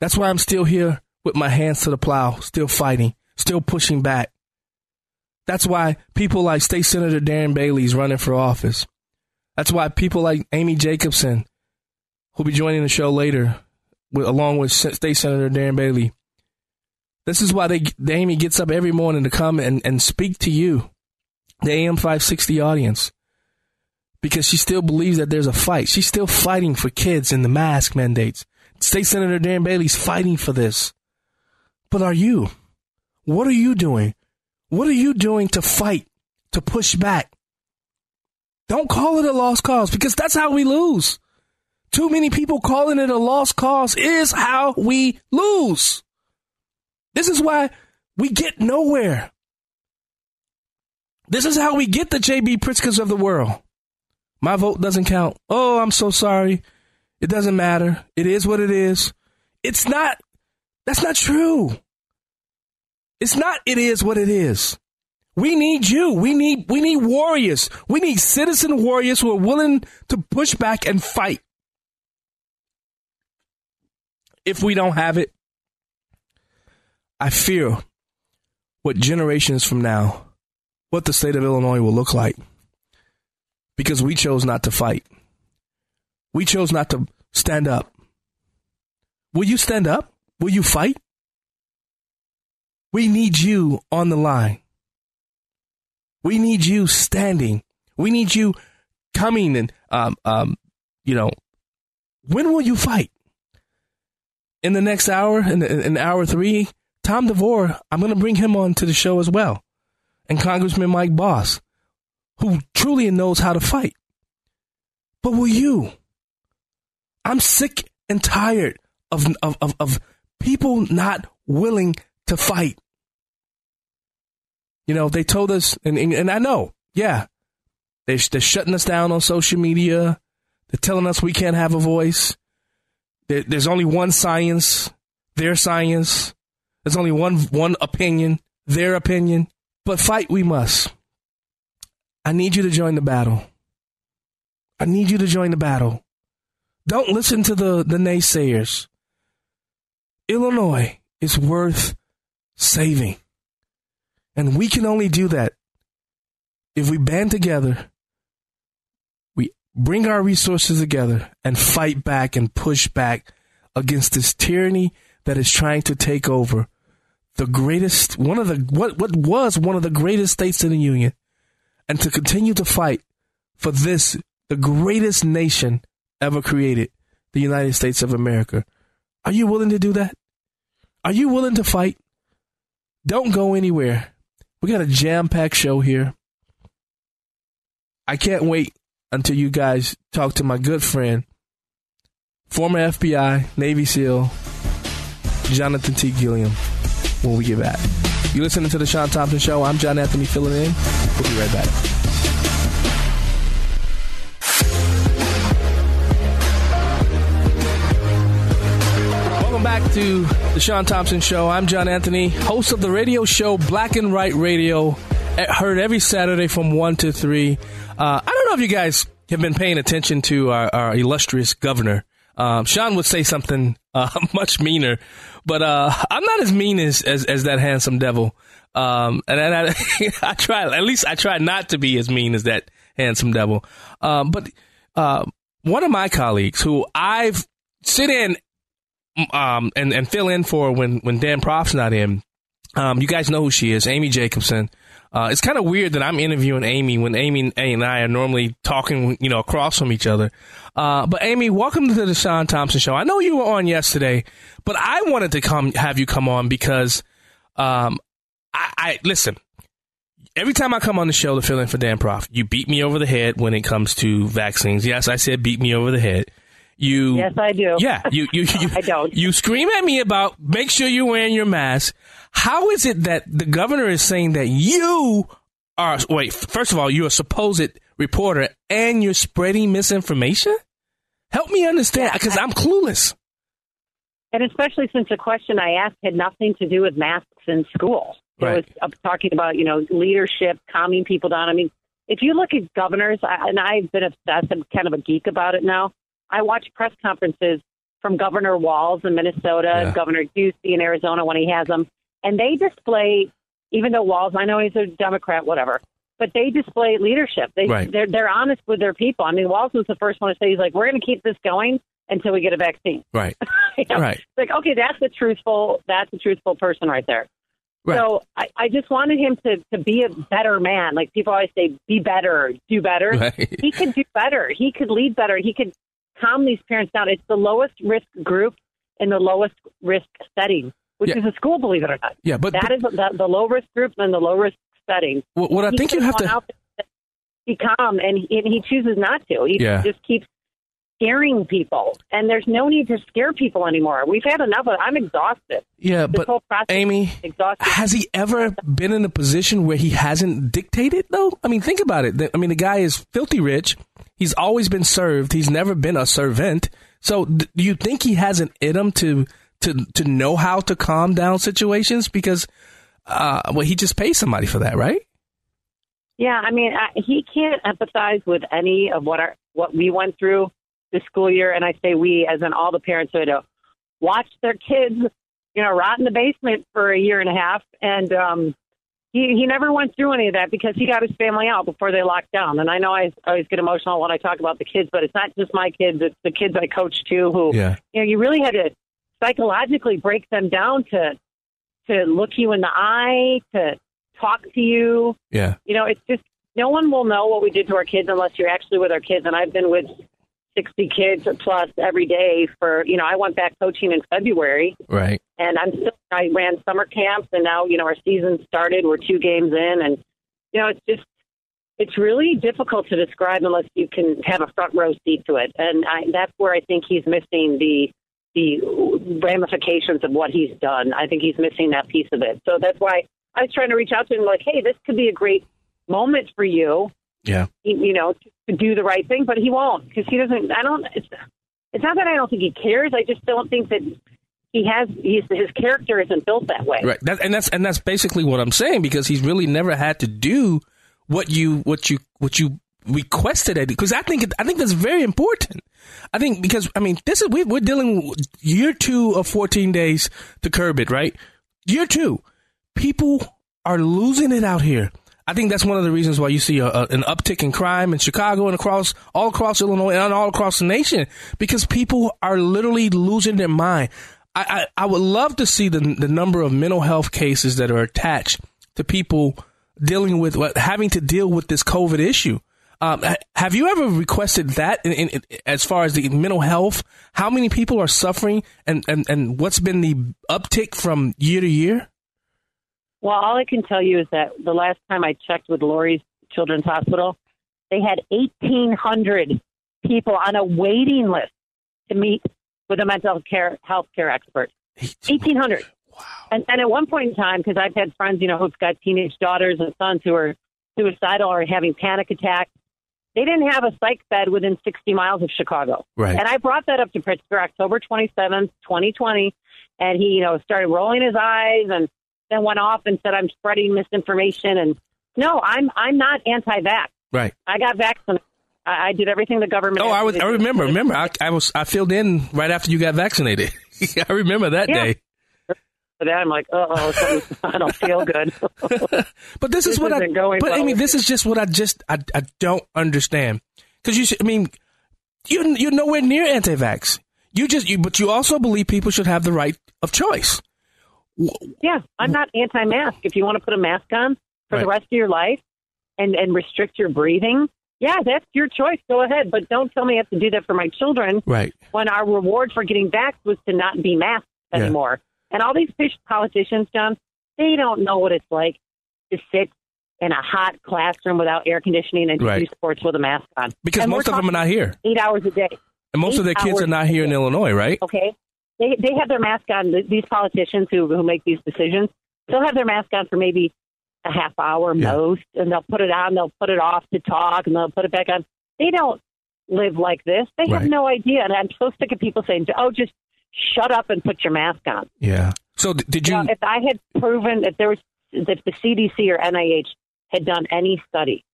That's why I'm still here with my hands to the plow, still fighting, still pushing back. That's why people like State Senator Darren Bailey is running for office. That's why people like Amy Jacobson, who'll be joining the show later, with, along with State Senator Darren Bailey. This is why they, Amy gets up every morning to come and, and speak to you, the AM 560 audience, because she still believes that there's a fight. She's still fighting for kids and the mask mandates. State Senator Darren Bailey's fighting for this. But are you? What are you doing? What are you doing to fight, to push back? Don't call it a lost cause because that's how we lose. Too many people calling it a lost cause is how we lose. This is why we get nowhere. This is how we get the JB Pritzkers of the world. My vote doesn't count. Oh, I'm so sorry. It doesn't matter. It is what it is. It's not, that's not true. It's not, it is what it is. We need you. We need, we need warriors. We need citizen warriors who are willing to push back and fight. If we don't have it, I fear what generations from now, what the state of Illinois will look like. Because we chose not to fight. We chose not to stand up. Will you stand up? Will you fight? We need you on the line. We need you standing. We need you coming and, um, um, you know, when will you fight? In the next hour, in, in hour three, Tom DeVore, I'm going to bring him on to the show as well. And Congressman Mike Bost, who truly knows how to fight. But will you? I'm sick and tired of, of, of, of people not willing to fight. You know, they told us, and, and I know, yeah, they, they're shutting us down on social media. They're telling us we can't have a voice. There, there's only one science, their science. There's only one one opinion, their opinion. But fight we must. I need you to join the battle. I need you to join the battle. Don't listen to the, the naysayers. Illinois is worth saving. And we can only do that if we band together, we bring our resources together and fight back and push back against this tyranny that is trying to take over the greatest, one of the, what, what was one of the greatest states in the Union, and to continue to fight for this, the greatest nation ever created, the United States of America. Are you willing to do that? Are you willing to fight? Don't go anywhere. We got a jam packed show here. I can't wait until you guys talk to my good friend, former FBI, Navy SEAL, Jonathan T. Gilliam, when we get back. You listening to the Sean Thompson Show? I'm John Anthony filling in. We'll be right back. To the Sean Thompson Show. I'm John Anthony, host of the radio show Black and Right Radio, heard every Saturday from 1 to 3. Uh, I don't know if you guys have been paying attention to our, our illustrious governor. Um, Sean would say something uh, much meaner, but uh, I'm not as mean as, as, as that handsome devil. Um, and, and I, I try, at least I try not to be as mean as that handsome devil. Um, but uh, one of my colleagues who I've sit in um, and, and fill in for when, when Dan Proft's not in. Um, you guys know who she is, Amy Jacobson. Uh, it's kind of weird that I'm interviewing Amy when Amy and I are normally talking, you know, across from each other. Uh, but Amy, welcome to the Sean Thompson Show. I know you were on yesterday, but I wanted to come have you come on because, um, I, I listen. every time I come on the show to fill in for Dan Proft, you beat me over the head when it comes to vaccines. Yes, I said beat me over the head. You Yes, I do. Yeah, you you you, I don't. you scream at me about make sure you're wearing your mask. How is it that the governor is saying that you are wait? First of all, you're a supposed reporter and you're spreading misinformation. Help me understand because I'm clueless. And especially since the question I asked had nothing to do with masks in school. It Right. was uh, talking about, you know, leadership, calming people down. I mean, if you look at governors, I, and I've been obsessed, I'm kind of a geek about it now. I watch press conferences from Governor Walz in Minnesota, Yeah. Governor Ducey in Arizona when he has them, and they display, even though Walz, I know he's a Democrat, whatever, but they display leadership. They, Right. they're, they're honest with their people. I mean, Walz was the first one to say, he's like, we're going to keep this going until we get a vaccine. Right. You know? Right. It's like, okay, that's a truthful, that's a truthful person right there. Right. So I, I just wanted him to, to be a better man. Like people always say, be better, do better. Right. He could do better. He could lead better. He could calm these parents down. It's the lowest risk group in the lowest risk setting, which Yeah. is a school, believe it or not. Yeah, but- that is the, the low risk group and the low risk setting. What, what I think you could've to. out there and be calm, and he, and he chooses not to. He Yeah. just keeps scaring people, and there's no need to scare people anymore. We've had enough of. it. I'm exhausted. Yeah, This but Amy, is exhausting. has he ever been in a position where he hasn't dictated though? I mean, think about it. I mean, the guy is filthy rich. He's always been served. He's never been a servant. So, do you think he has an in him to to to know how to calm down situations? Because, uh, well, he just pays somebody for that, right? Yeah, I mean, I, he can't empathize with any of what our what we went through this school year, and I say we, as in all the parents who had to watch their kids, you know, rot in the basement for a year and a half, and um, he he never went through any of that because he got his family out before they locked down. And I know I always get emotional when I talk about the kids, but it's not just my kids; it's the kids I coach too. Who, Yeah. you know, you really had to psychologically break them down to to look you in the eye, to talk to you Yeah. you know, it's just no one will know what we did to our kids unless you're actually with our kids. And I've been with 60 kids plus every day for, you know, I went back coaching in February Right. and I'm still, I ran summer camps and now, you know, our season started. We're two games in and, you know, it's just, it's really difficult to describe unless you can have a front row seat to it. And I, that's where I think he's missing the, the ramifications of what he's done. I think he's missing that piece of it. So that's why I was trying to reach out to him like, hey, this could be a great moment for you, Yeah. you know, to, to do the right thing, but he won't because he doesn't. I don't. It's, it's not that I don't think he cares. I just don't think that he has. He's, his character isn't built that way. Right. That, and that's and that's basically what I'm saying because he's really never had to do what you what you what you requested it because I think it, I think that's very important. I think because I mean this is we, we're dealing year two of 14 days to curb it, right? Year two, people are losing it out here. I think that's one of the reasons why you see a, a, an uptick in crime in Chicago and across all across Illinois and all across the nation because people are literally losing their mind. I, I, I would love to see the the number of mental health cases that are attached to people dealing with having to deal with this COVID issue. Um, have you ever requested that in, in, in- as far as the mental health? How many people are suffering, and, and, and what's been the uptick from year to year? Well, all I can tell you is that the last time I checked with Lurie's Children's Hospital, they had 1,800 people on a waiting list to meet with a mental care health care expert. 1,800. Wow. And, and at one point in time, because I've had friends, you know, who've got teenage daughters and sons who are suicidal or having panic attacks, they didn't have a psych bed within 60 miles of Chicago. Right. And I brought that up to Pritzker October 27th, 2020, and he, you know, started rolling his eyes and then went off and said, "I'm spreading misinformation." And no, I'm I'm not anti-vax. Right. I got vaccinated. I, I did everything the government. Oh, I was. I remember. Remember, I, I was. I filled in right after you got vaccinated. I remember that Yeah. day. For that, I'm like, oh, I don't feel good. But this, is what I. going but well. Amy, this is just what I just I, I don't understand because you. should- I mean, you you're nowhere near anti-vax. You just you, but you also believe people should have the right of choice. Yeah, I'm not anti-mask. If you want to put a mask on for the rest of your life and and restrict your breathing, yeah, that's your choice. Go ahead, but don't tell me I have to do that for my children. Right. when our reward for getting vaxxed was to not be masked Yeah. anymore. And all these politicians, John, they don't know what it's like to sit in a hot classroom without air conditioning and Right. do sports with a mask on. Because And most of them are not here. Eight hours a day. And most of their kids are not here in Illinois, right? Okay. They they have their mask on. These politicians who who make these decisions, they'll have their mask on for maybe a half hour most, and they'll put it on. They'll put it off to talk, and they'll put it back on. They don't live like this. They have no idea. And I'm so sick of people saying, "Oh, just shut up and put your mask on." Yeah. So did you? If I had proven if there was if the CDC or NIH had done any study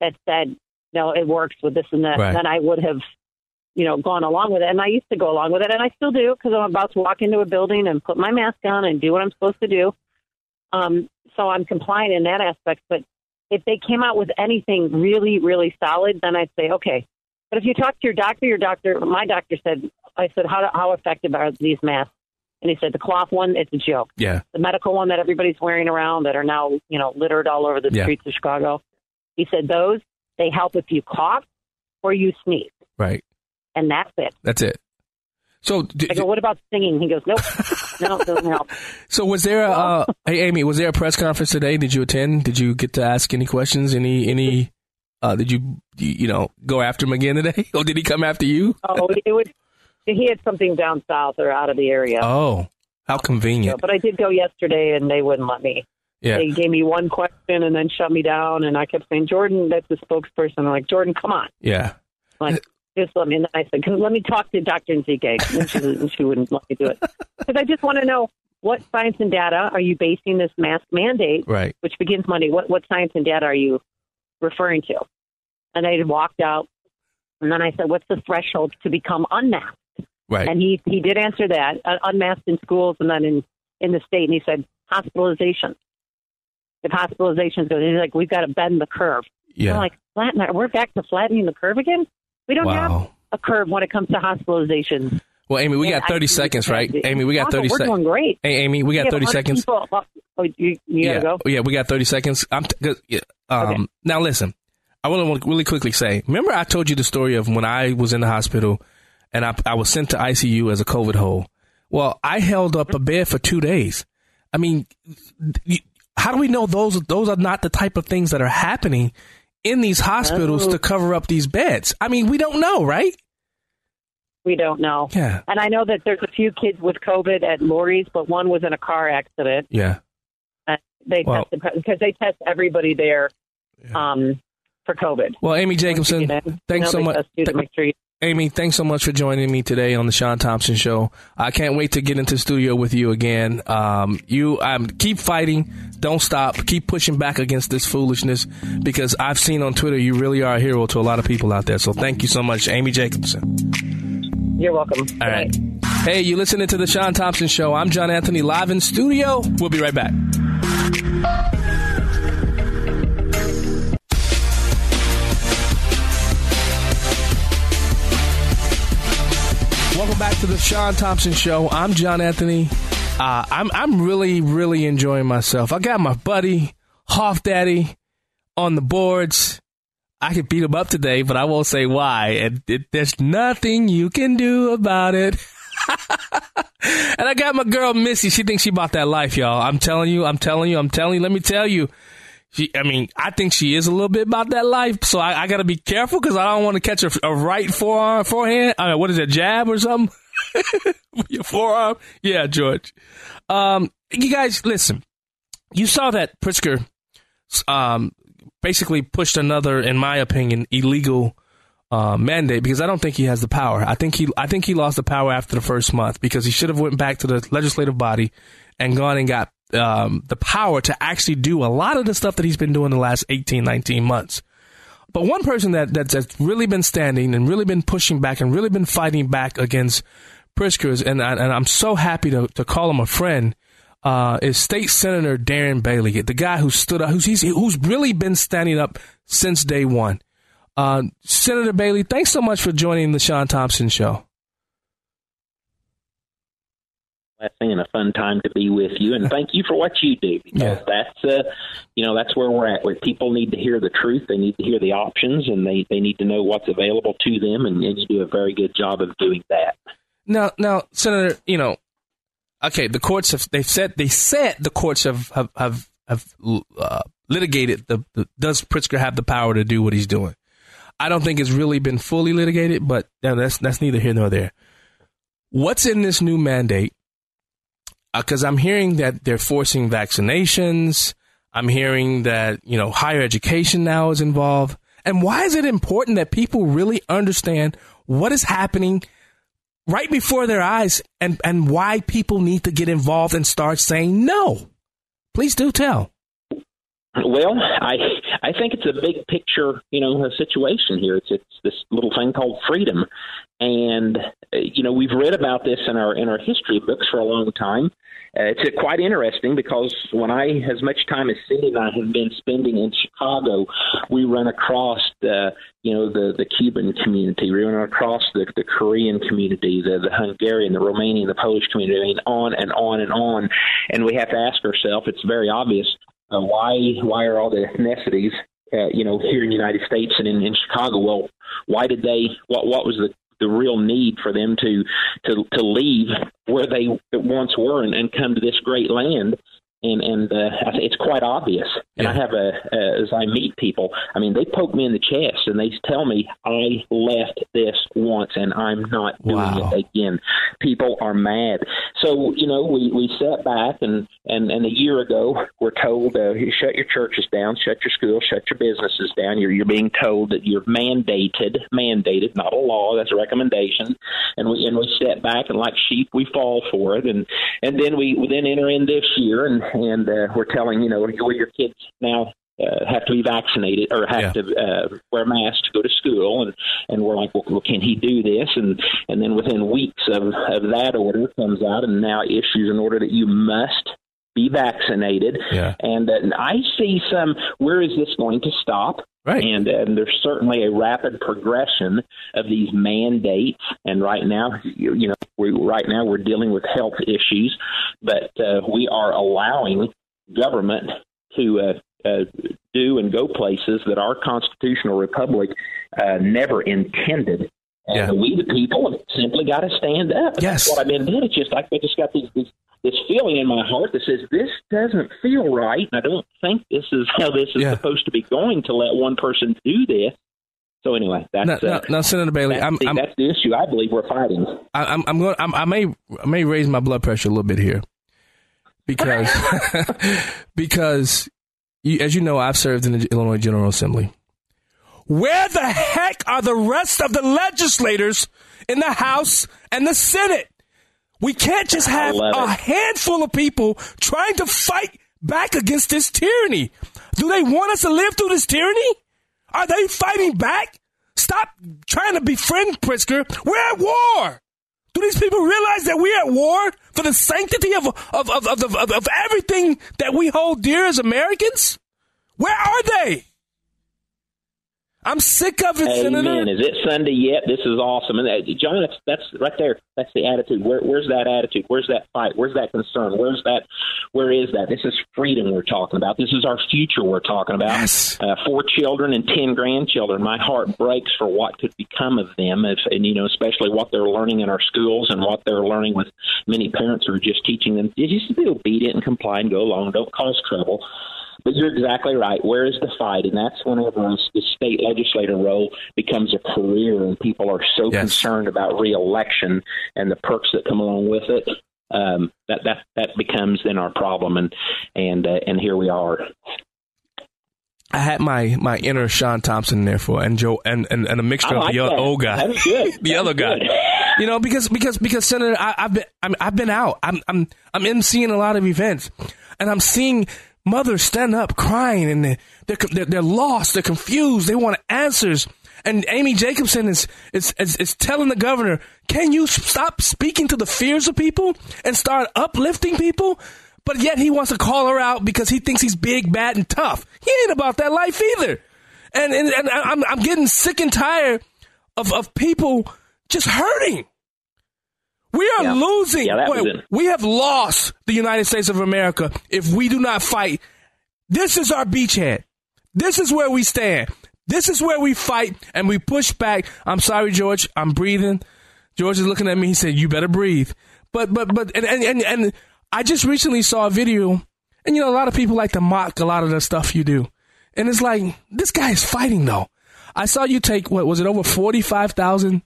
that said no, it works with this and that, Right. then I would have, you know, gone along with it. And I used to go along with it, and I still do because I'm about to walk into a building and put my mask on and do what I'm supposed to do. Um, so I'm compliant in that aspect. But if they came out with anything really, really solid, then I'd say okay. But if you talk to your doctor, your doctor, my doctor said, I said, how how effective are these masks? And he said the cloth one, it's a joke yeah. the medical one that everybody's wearing around that are now, you know, littered all over the Yeah. streets of Chicago. He said those they help if you cough or you sneeze, Right. And that's it. That's it. So d- I go, what about singing? He goes, nope, no, it doesn't help. So was there a uh, hey Amy, was there a press conference today? Did you attend? Did you get to ask any questions? Any any uh did you you know go after him again today? Or did he come after you? Oh, it would. He had something down south or out of the area. Oh, how convenient. But I did go yesterday, and they wouldn't let me. Yeah. They gave me one question and then shut me down, and I kept saying, "Jordan, that's the spokesperson." I'm like, "Jordan, come on." Yeah. Like, just let me. I said, "Can- "Let me talk to Dr. Ezike," and she, she wouldn't let me do it because I just want to know what science and data are you basing this mask mandate, Right. which begins Monday. What what science and data are you referring to? And I walked out, and then I said, "What's the threshold to become unmasked?" Right. And he he did answer that uh, unmasked in schools and then in in the state, and he said hospitalization. If hospitalizations go, he's like, we've got to bend the curve. Yeah. I'm like, flatten. We're back to flattening the curve again. We don't have a curve when it comes to hospitalizations. Well, Amy, we Yeah, got 30 I- seconds, right? Amy, we got Also, 30 We're seconds. doing great. Hey, Amy, we got have 30 seconds. people- oh, you, you yeah. go. Yeah, we got 30 seconds. I'm t- yeah, um now listen. I want to really quickly say, remember I told you the story of when I was in the hospital and I I was sent to ICU as a COVID hole. Well, I held up a bed for 2 days. I mean, how do we know those those are not the type of things that are happening in these hospitals Oh. to cover up these beds? I mean, we don't know, right? We don't know. Yeah. And I know that there's a few kids with COVID at Lurie's, but one was in a car accident. Yeah. Uh, they Well- tested because they test everybody there um, for COVID. Well, Amy Jacobson, Once you get in, thanks so much. they test you to Th- make sure you- Amy, thanks so much for joining me today on the Sean Thompson Show. I can't wait to get into the studio with you again. Um, you, um, keep fighting, don't stop, keep pushing back against this foolishness because I've seen on Twitter you really are a hero to a lot of people out there. So thank you so much, Amy Jacobson. You're welcome. All right. Hey, you listening to the Sean Thompson Show? I'm John Anthony, live in studio. We'll be right back. To the Sean Thompson Show. I'm John Anthony. Uh, I'm I'm really really enjoying myself. I got my buddy Hoff Daddy on the boards. I could beat him up today, but I won't say why. And it, there's nothing you can do about it. and I got my girl Missy. She thinks she bought that life, y'all. I'm telling you. I'm telling you. I'm telling you. Let me tell you. She, I mean, I think she is a little bit about that life, so I, I got to be careful because I don't want to catch a, a right forearm, forehand. Uh, what is it, jab or something? Your forearm, yeah, George. Um, you guys, listen. You saw that Pritzker, um, basically pushed another, in my opinion, illegal uh, mandate because I don't think he has the power. I think he, I think he lost the power after the first month because he should have went back to the legislative body and gone and got um, the power to actually do a lot of the stuff that he's been doing the last 18, 19 months. But one person that, that's, that's really been standing and really been pushing back and really been fighting back against Pritzker's, and, I- and I'm so happy to, to call him a friend, uh, is State Senator Darren Bailey, the guy who stood up, who's, who's really been standing up since day one. Uh, Senator Bailey, thanks so much for joining the Sean Thompson Show. Blessing and a fun time to be with you. And thank you for what you do because Yeah. that's uh, you know that's where we're at. Where people need to hear the truth, they need to hear the options, and they they need to know what's available to them. And, and you do a very good job of doing that. Now, now, Senator, you know, okay, the courts have they've said they said the courts have have have, have uh, litigated the, the does Pritzker have the power to do what he's doing? I don't think it's really been fully litigated, but that's that's neither here nor there. What's in this new mandate? Uh, because I'm hearing that they're forcing vaccinations. I'm hearing that you know higher education now is involved. And why is it important that people really understand what is happening right before their eyes and, and why people need to get involved and start saying no? Please do tell. Well, I I think it's a big picture, you know, situation here. It's it's this little thing called freedom, and uh, you know we've read about this in our in our history books for a long time. Uh, it's uh, quite interesting because when I, as much time as Cindy and I have been spending in Chicago, we run across the, you know, the the Cuban community, we run across the the Korean community, the the Hungarian, the Romanian, the Polish community, I mean, on and on and on, and we have to ask ourselves. It's very obvious uh, why why are all the ethnicities uh, you know here in the United States and in, in Chicago? Well, why did they? What what was the the real need for them to to to leave where they once were and, and come to this great land and and uh, it's quite obvious. And Yeah. I have a, a as I meet people, I mean, they poke me in the chest and they tell me I left this once and I'm not doing Wow. it again. People are mad. So you know, we we sat back and and and a year ago we're told uh, you shut your churches down, shut your schools, shut your businesses down. You're you're being told that you're mandated, mandated, not a law. That's a recommendation. And we and we sat back and like sheep we fall for it. And and then we, we then enter in this year and and uh, we're telling you know your your kids now uh, have to be vaccinated or have Yeah. to uh, wear masks to go to school, and and we're like, well, well, can he do this? And and then within weeks of of that order comes out, and now issues an order that you must be vaccinated. Yeah. And, uh, and I see some. Where is this going to stop? Right. And, and there's certainly a rapid progression of these mandates. And right now, you, you know, we right now we're dealing with health issues, but uh, we are allowing government to uh, uh, do and go places that our constitutional republic uh, never intended. And Yeah. we, the people, have simply got to stand up. Yes. That's what I've been doing. It's just like I just got these, these this feeling in my heart that says this doesn't feel right, I don't think this is how this is Yeah. supposed to be going to let one person do this. So anyway, that's Now, uh, now, Senator Bailey, that's, I'm, the, I'm, that's the issue I believe we're fighting. I- I'm, I'm going. I'm, I may, I may raise my blood pressure a little bit here, because, because, you, as you know, I've served in the Illinois General Assembly. Where the heck are the rest of the legislators in the House and the Senate? We can't just have a handful of people trying to fight back against this tyranny. Do they want us to live through this tyranny? Are they fighting back? Stop trying to befriend Pritzker. We're at war. Do these people realize that we're at war for the sanctity of of, of, of, of, of everything that we hold dear as Americans? Where are they? I'm sick of it, Senator. Amen. Is it Sunday yet? This is awesome. And uh, John, that's, that's right there. That's the attitude. Where, where's that attitude? Where's that fight? Where's that concern? Where's that? Where is that? This is freedom we're talking about. This is our future we're talking about. Yes. Uh, four children and ten grandchildren. My heart breaks for what could become of them, if, and you know, especially what they're learning in our schools and what they're learning with many parents who are just teaching them just to be obedient and comply and go along. Don't cause trouble. But you're exactly right. Where is the fight? And that's whenever the state legislator role becomes a career and people are so Yes. concerned about reelection and the perks that come along with it. Um, that that that becomes then our problem, and and uh, and here we are. I had my my inner Sean Thompson there for and Joe and and, and a mixture I of the other that. old guy. Good. the other was guy. You know, because because because Senator, I, I've been I'm, I've been out. I'm I'm I'm emceeing a lot of events, and I'm seeing mothers stand up crying, and they're they're they're, lost, they're confused, they want answers. And Amy Jacobson is, is is is telling the governor, "Can you stop speaking to the fears of people and start uplifting people?" But yet he wants to call her out because he thinks he's big, bad, and tough. He ain't about that life either. And and, and I'm I'm getting sick and tired of of people just hurting. We are Yeah. losing. Yeah, that was Wait, we have lost the United States of America if we do not fight. This is our beachhead. This is where we stand. This is where we fight and we push back. I'm sorry, George. I'm breathing. George is looking at me. He said, "You better breathe." But but but and and and, and I just recently saw a video And you know, a lot of people like to mock a lot of the stuff you do. And it's like, this guy is fighting though. I saw you take, what was it, over 45,000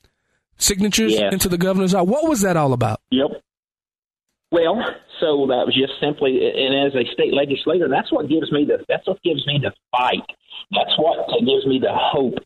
signatures into the governor's office. What was that all about? Yep. Well, so that was just simply, and as a state legislator, that's what gives me the that's what gives me the fight. That's what gives me the hope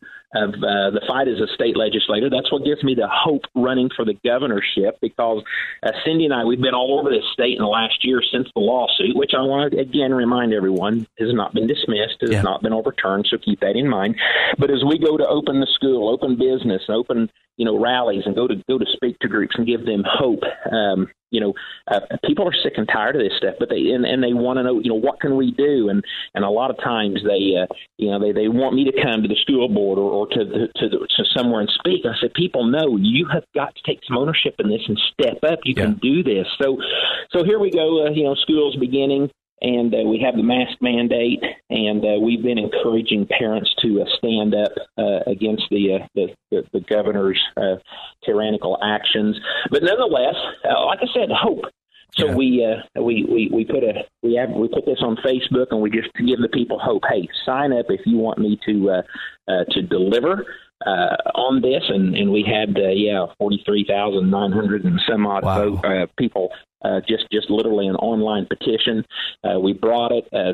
of uh, the fight as a state legislator. That's what gives me the hope running for the governorship because uh, Cindy and I we've been all over this state in the last year since the lawsuit, which I want to again remind everyone has not been dismissed, has not been overturned. So keep that in mind. But as we go to open the school, open business, open you know rallies, and go to go to speak to groups and give them hope. Um, you know, uh, people are sick and tired of this stuff, but they and, and they want to know, you know, what can we do? And and a lot of times they, uh, you know, they, they want me to come to the school board or, or to the, to the, to somewhere and speak. I said, people know you have got to take some ownership in this and step up. You can do this. So, so here we go. Uh, you know, school's beginning. And uh, we have the mask mandate, and uh, we've been encouraging parents to uh, stand up uh, against the, uh, the, the the governor's uh, tyrannical actions. But nonetheless, like I said, hope. So we uh, we we we put a we have we put this on Facebook and we just give the people hope. Hey, sign up if you want me to uh, uh, to deliver uh, on this, and and we had uh, yeah forty three thousand nine hundred and some odd vote, uh, people uh, just just literally an online petition. Uh, we brought it. Uh,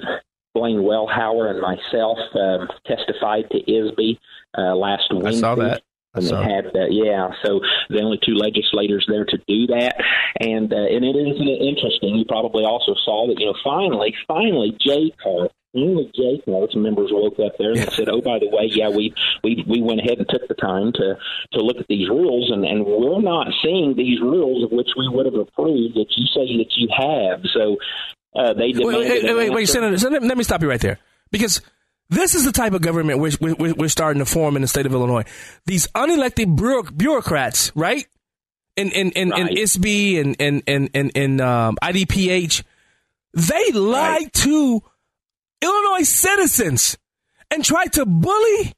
Blaine Wilhour and myself uh, testified to ISBE uh, last I Wednesday. saw that. And saw they had that, yeah. So the only two legislators there to do that, and uh, and it is interesting. You probably also saw that, you know, finally, finally, Jay Carr, only JCAR, some members woke up there and said, "Oh, by the way, yeah, we we we went ahead and took the time to to look at these rules, and and we're not seeing these rules of which we would have approved that you say that you have." So uh, they Wait, demanded wait, wait, wait, answer. Senator, Senator, let me stop you right there. Because this is the type of government we're, we're, we're starting to form in the state of Illinois. These unelected bureau- bureaucrats, right? In, in, in, in ISBE and, and, and, and, and um, IDPH, they lie to Illinois citizens and try to bully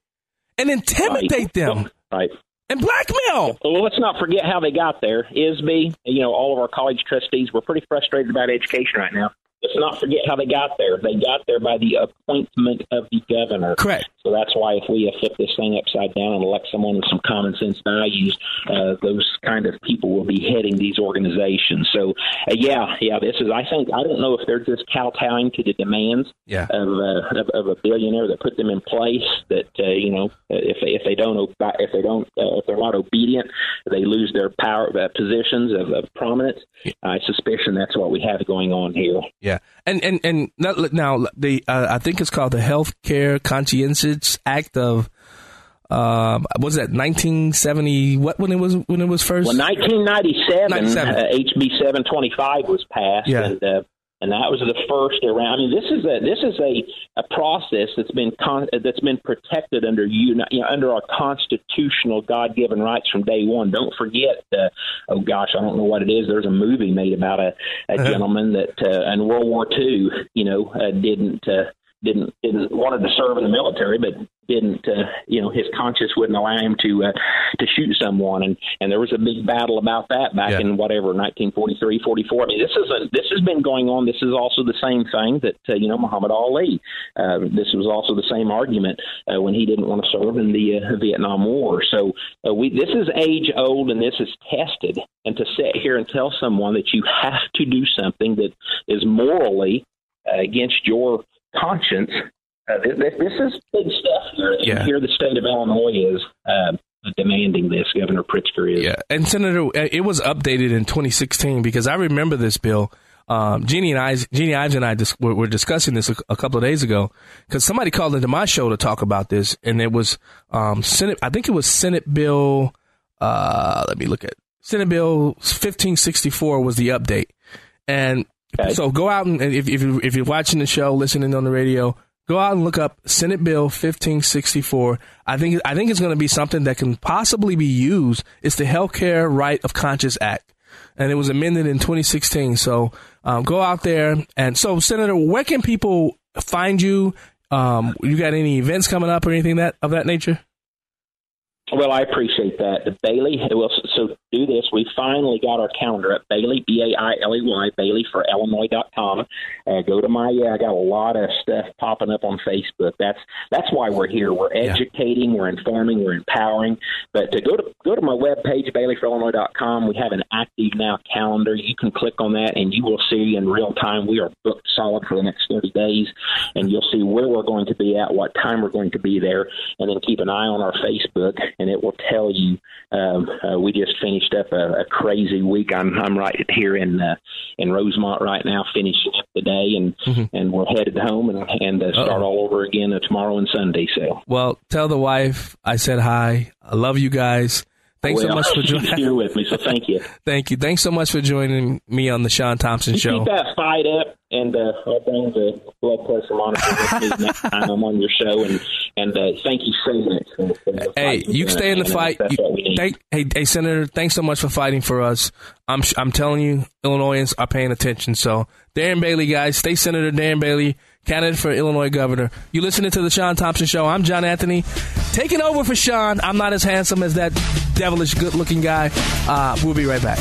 and intimidate them Right. and blackmail. Well, let's not forget how they got there. ISBE, you know, all of our college trustees, we're pretty frustrated about education right now. Let's not forget how they got there. They got there by the appointment of the governor. Correct. So that's why if we flip this thing upside down and elect someone with some common sense values, uh, those kind of people will be heading these organizations. So, uh, yeah, yeah, this is. I think I don't know if they're just kowtowing to the demands Yeah. of, uh, of of a billionaire that put them in place. That uh, you know, if they if they don't if they don't uh, if they're not obedient, they lose their power uh, positions of, of prominence. I suspicion that's what we have going on here. Yeah, and and and now, now the uh, I think it's called the Healthcare Conscientious Act of um, was that 1970? What when it was when it was first? Well, 1997, uh, HB 725 was passed, Yeah. and uh, and that was the first around. I mean, this is a this is a, a process that's been con- that's been protected under you, you know, under our constitutional God given rights from day one. Don't forget, uh, oh gosh, I don't know what it is. There's a movie made about a, a gentleman that uh, in World War II, you know, uh, didn't. Uh, didn't didn't wanted to serve in the military, but didn't uh, you know his conscience wouldn't allow him to uh, to shoot someone, and and there was a big battle about that back in whatever 1943, 44. I mean, this is a, this has been going on. This is also the same thing that uh, you know Muhammad Ali. Uh, this was also the same argument uh, when he didn't want to serve in the uh, Vietnam War. So uh, we this is age old, and this is tested. And to sit here and tell someone that you have to do something that is morally uh, against your conscience. Uh, this, this is big stuff here. Yeah. here the state of Illinois is uh, demanding this. Governor Pritzker is. Yeah, and Senator, uh, it was updated in 2016 because I remember this bill. Um, Jeannie and I, Jeannie Ives and I dis- were, were discussing this a, a couple of days ago because somebody called into my show to talk about this, and it was um, Senate. I think it was Senate Bill. Uh, let me look at Senate Bill 1564 was the update, and so go out and if if, you, if you're watching the show, listening on the radio, go out and look up Senate Bill 1564. I think I think it's going to be something that can possibly be used. It's the Healthcare Right of Conscience Act, and it was amended in 2016. So um, go out there and so Senator, where can people find you? Um, you got any events coming up or anything that of that nature? Well, I appreciate that. The Bailey, well, so do this. We finally got our calendar at Bailey, B A I L E Y, Bailey for Illinois.com. Uh, go to my, uh, I got a lot of stuff popping up on Facebook. That's that's why we're here. We're educating, we're informing, we're empowering. But to go to go to my webpage, Bailey for BaileyforIllinois.com, we have an active now calendar. You can click on that and you will see in real time we are booked solid for the next 30 days. And you'll see where we're going to be at, what time we're going to be there. And then keep an eye on our Facebook and it will tell you. Um, uh, we just finished up a, a crazy week. I'm I'm right here in uh, in Rosemont right now, finishing up the day, and Mm-hmm. and we're headed home and and uh, start all over again tomorrow and Sunday. So Well, tell the wife I said hi. I love you guys. Thanks so much for joining. here with me. So thank you. Thank you. Thanks so much for joining me on the Sean Thompson You Show. keep that fight up, and uh, I'll bring the blood pressure monitor with me next time I'm on your show. And and uh, thank you so much. For, for Hey, you Uh, stay in the fight. You- what we need. thank, hey, hey, Senator, thanks so much for fighting for us. I'm, I'm telling you, Illinoisans are paying attention. So, Darren Bailey, guys, stay Senator Darren Bailey, candidate for Illinois governor. You're listening to the Sean Thompson Show? I'm John Anthony, taking over for Sean. I'm not as handsome as that devilish, good-looking guy. Uh, we'll be right back.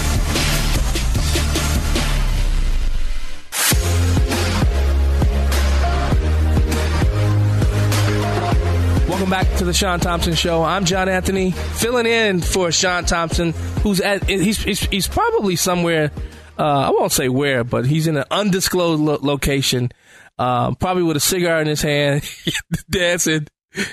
Welcome back to the Sean Thompson Show. I'm John Anthony, filling in for Sean Thompson, who's at he's he's, he's probably somewhere. Uh, I won't say where, but he's in an undisclosed lo- location, uh, probably with a cigar in his hand, dancing.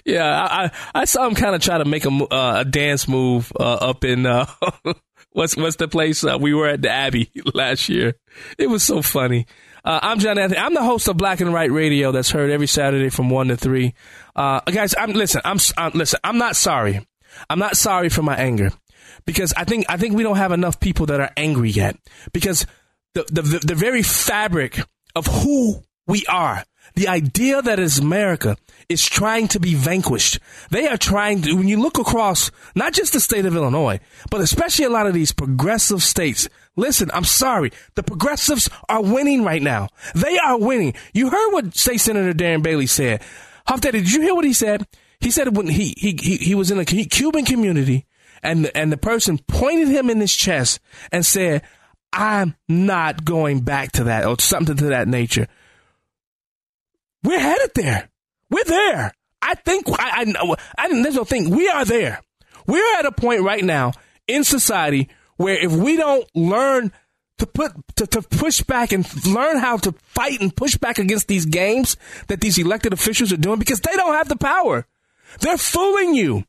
Yeah, I, I, I saw him kind of try to make a, uh, a dance move uh, up in uh, what's what's the place uh, we were at the Abbey last year. It was so funny. Uh, I'm John Anthony. I'm the host of Black and White Radio that's heard every Saturday from one to three. Uh, guys, I'm listen. I'm, I'm listen. I'm not sorry. I'm not sorry for my anger because I think I think we don't have enough people that are angry yet because the the the, the very fabric of who we are, the idea that is America is trying to be vanquished. They are trying to, when you look across not just the state of Illinois, but especially a lot of these progressive states. Listen, I'm sorry. The progressives are winning right now. They are winning. You heard what State Senator Darren Bailey said. Hoff Daddy, did you hear what he said? He said when he, he, he, he was in a Cuban community and, and the person pointed him in his chest and said, I'm not going back to that or something to that nature. We're headed there. We're there. I think I, I know. I, there's no thing. We are there. We're at a point right now in society where if we don't learn to put to, to push back and learn how to fight and push back against these games that these elected officials are doing because they don't have the power. They're fooling you.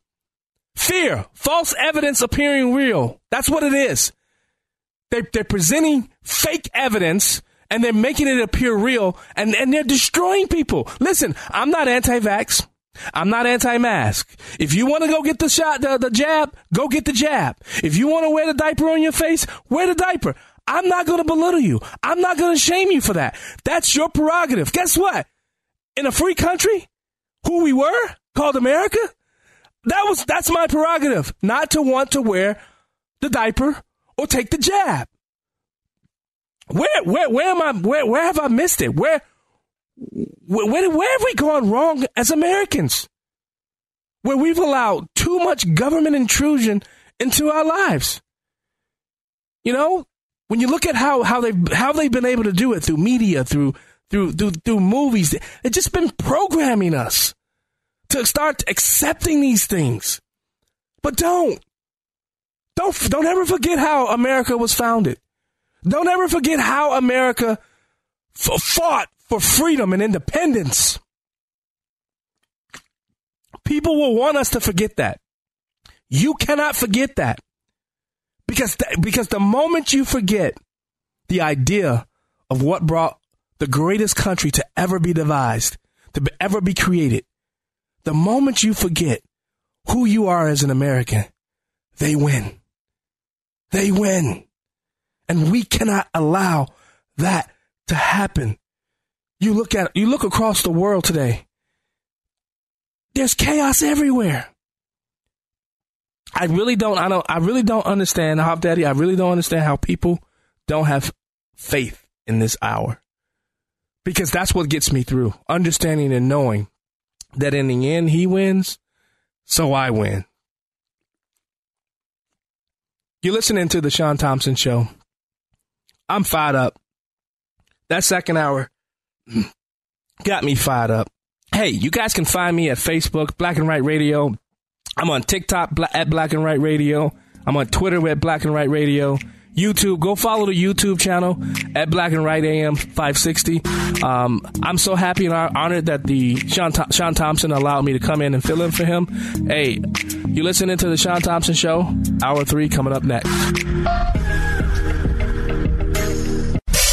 Fear, false evidence appearing real. That's what it is. They're, they're presenting fake evidence and they're making it appear real and, and they're destroying people. Listen, I'm not anti vax. I'm not anti mask. If you want to go get the shot, the, the jab, go get the jab. If you want to wear the diaper on your face, wear the diaper. I'm not going to belittle you. I'm not going to shame you for that. That's your prerogative. Guess what? In a free country, who we were, called America, that was, that's my prerogative, not to want to wear the diaper or take the jab. Where, where, where am I? Where, where have I missed it? Where, where, where, where have we gone wrong as Americans? Where we've allowed too much government intrusion into our lives. You know, when you look at how, how they how they've been able to do it through media, through through through, through movies, it's just been programming us to start accepting these things. But don't don't don't ever forget how America was founded. Don't ever forget how America f- fought for freedom and independence. People will want us to forget that. You cannot forget that. Because th- because the moment you forget the idea of what brought the greatest country to ever be devised, to be, ever be created, the moment you forget who you are as an American, they win. They win. And we cannot allow that to happen. You look at you look across the world today. There's chaos everywhere. I really don't I don't I really don't understand Hoff Daddy, I really don't understand how people don't have faith in this hour. Because that's what gets me through. Understanding and knowing that in the end he wins, so I win. You're listening to the Sean Thompson Show. I'm fired up. That second hour got me fired up. Hey, you guys can find me at Facebook, Black and White Radio. I'm on TikTok at Black and White Radio. I'm on Twitter at Black and White Radio. YouTube, go follow the YouTube channel at Black and White AM 560. Um, I'm so happy and honored that the Sean, Th- Sean Thompson allowed me to come in and fill in for him. Hey, you listening to the Sean Thompson Show? Hour three coming up next.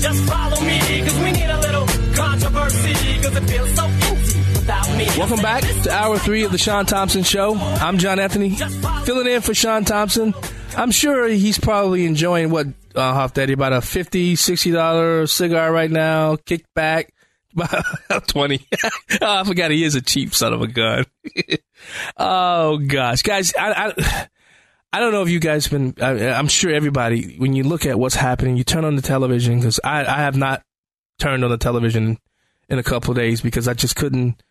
Just follow me, cause we need a little controversy, cause it feels so. Welcome back to hour three of the Sean Thompson Show. I'm John Anthony, filling in for Sean Thompson. I'm sure he's probably enjoying what, uh, Hoff Daddy, about a $50, $60 cigar right now, kicked back. About 20. oh, I forgot he is a cheap son of a gun. oh, gosh. Guys, I, I, I don't know if you guys have been, I, I'm sure everybody, when you look at what's happening, you turn on the television, because I, I have not turned on the television in a couple days because I just couldn't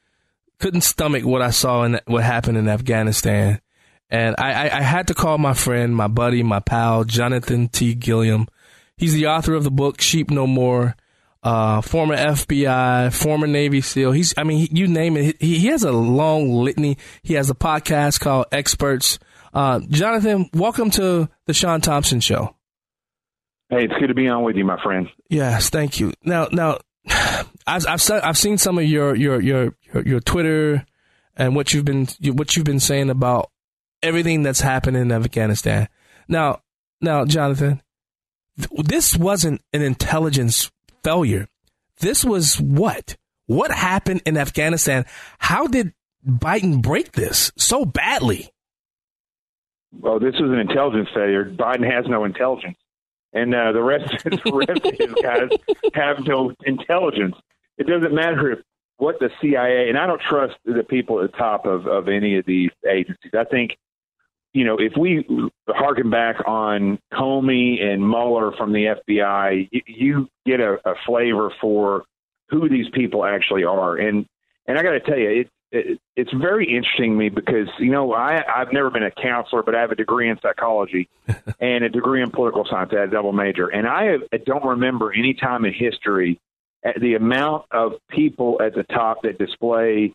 couldn't stomach what I saw and what happened in Afghanistan. And I, I, I had to call my friend, my buddy, my pal, Jonathan T. Gilliam. He's the author of the book Sheep No More, uh, former FBI, former Navy SEAL. He's, I mean, he, you name it. He, he has a long litany. He has a podcast called Experts. Uh, Jonathan, welcome to the Sean Thompson Show. Hey, it's good to be on with you, my friend. Yes, thank you. Now, now, I've I've, I've seen some of your your, your your Twitter and what you've been what you've been saying about everything that's happened in Afghanistan. Now, now, Jonathan, this wasn't an intelligence failure. This was what? What happened in Afghanistan? How did Biden break this so badly? Well, this was an intelligence failure. Biden has no intelligence, and uh, the rest, the rest of his guys have no intelligence. It doesn't matter if what the CIA and I don't trust the people at the top of of any of these agencies. I think, you know, if we harken back on Comey and Mueller from the FBI, you, you get a, a flavor for who these people actually are. And and I got to tell you, it, it it's very interesting to me because you know I I've never been a counselor, but I have a degree in psychology and a degree in political science. I had a double major, and I, have, I don't remember any time in history uh, the amount of people at the top that display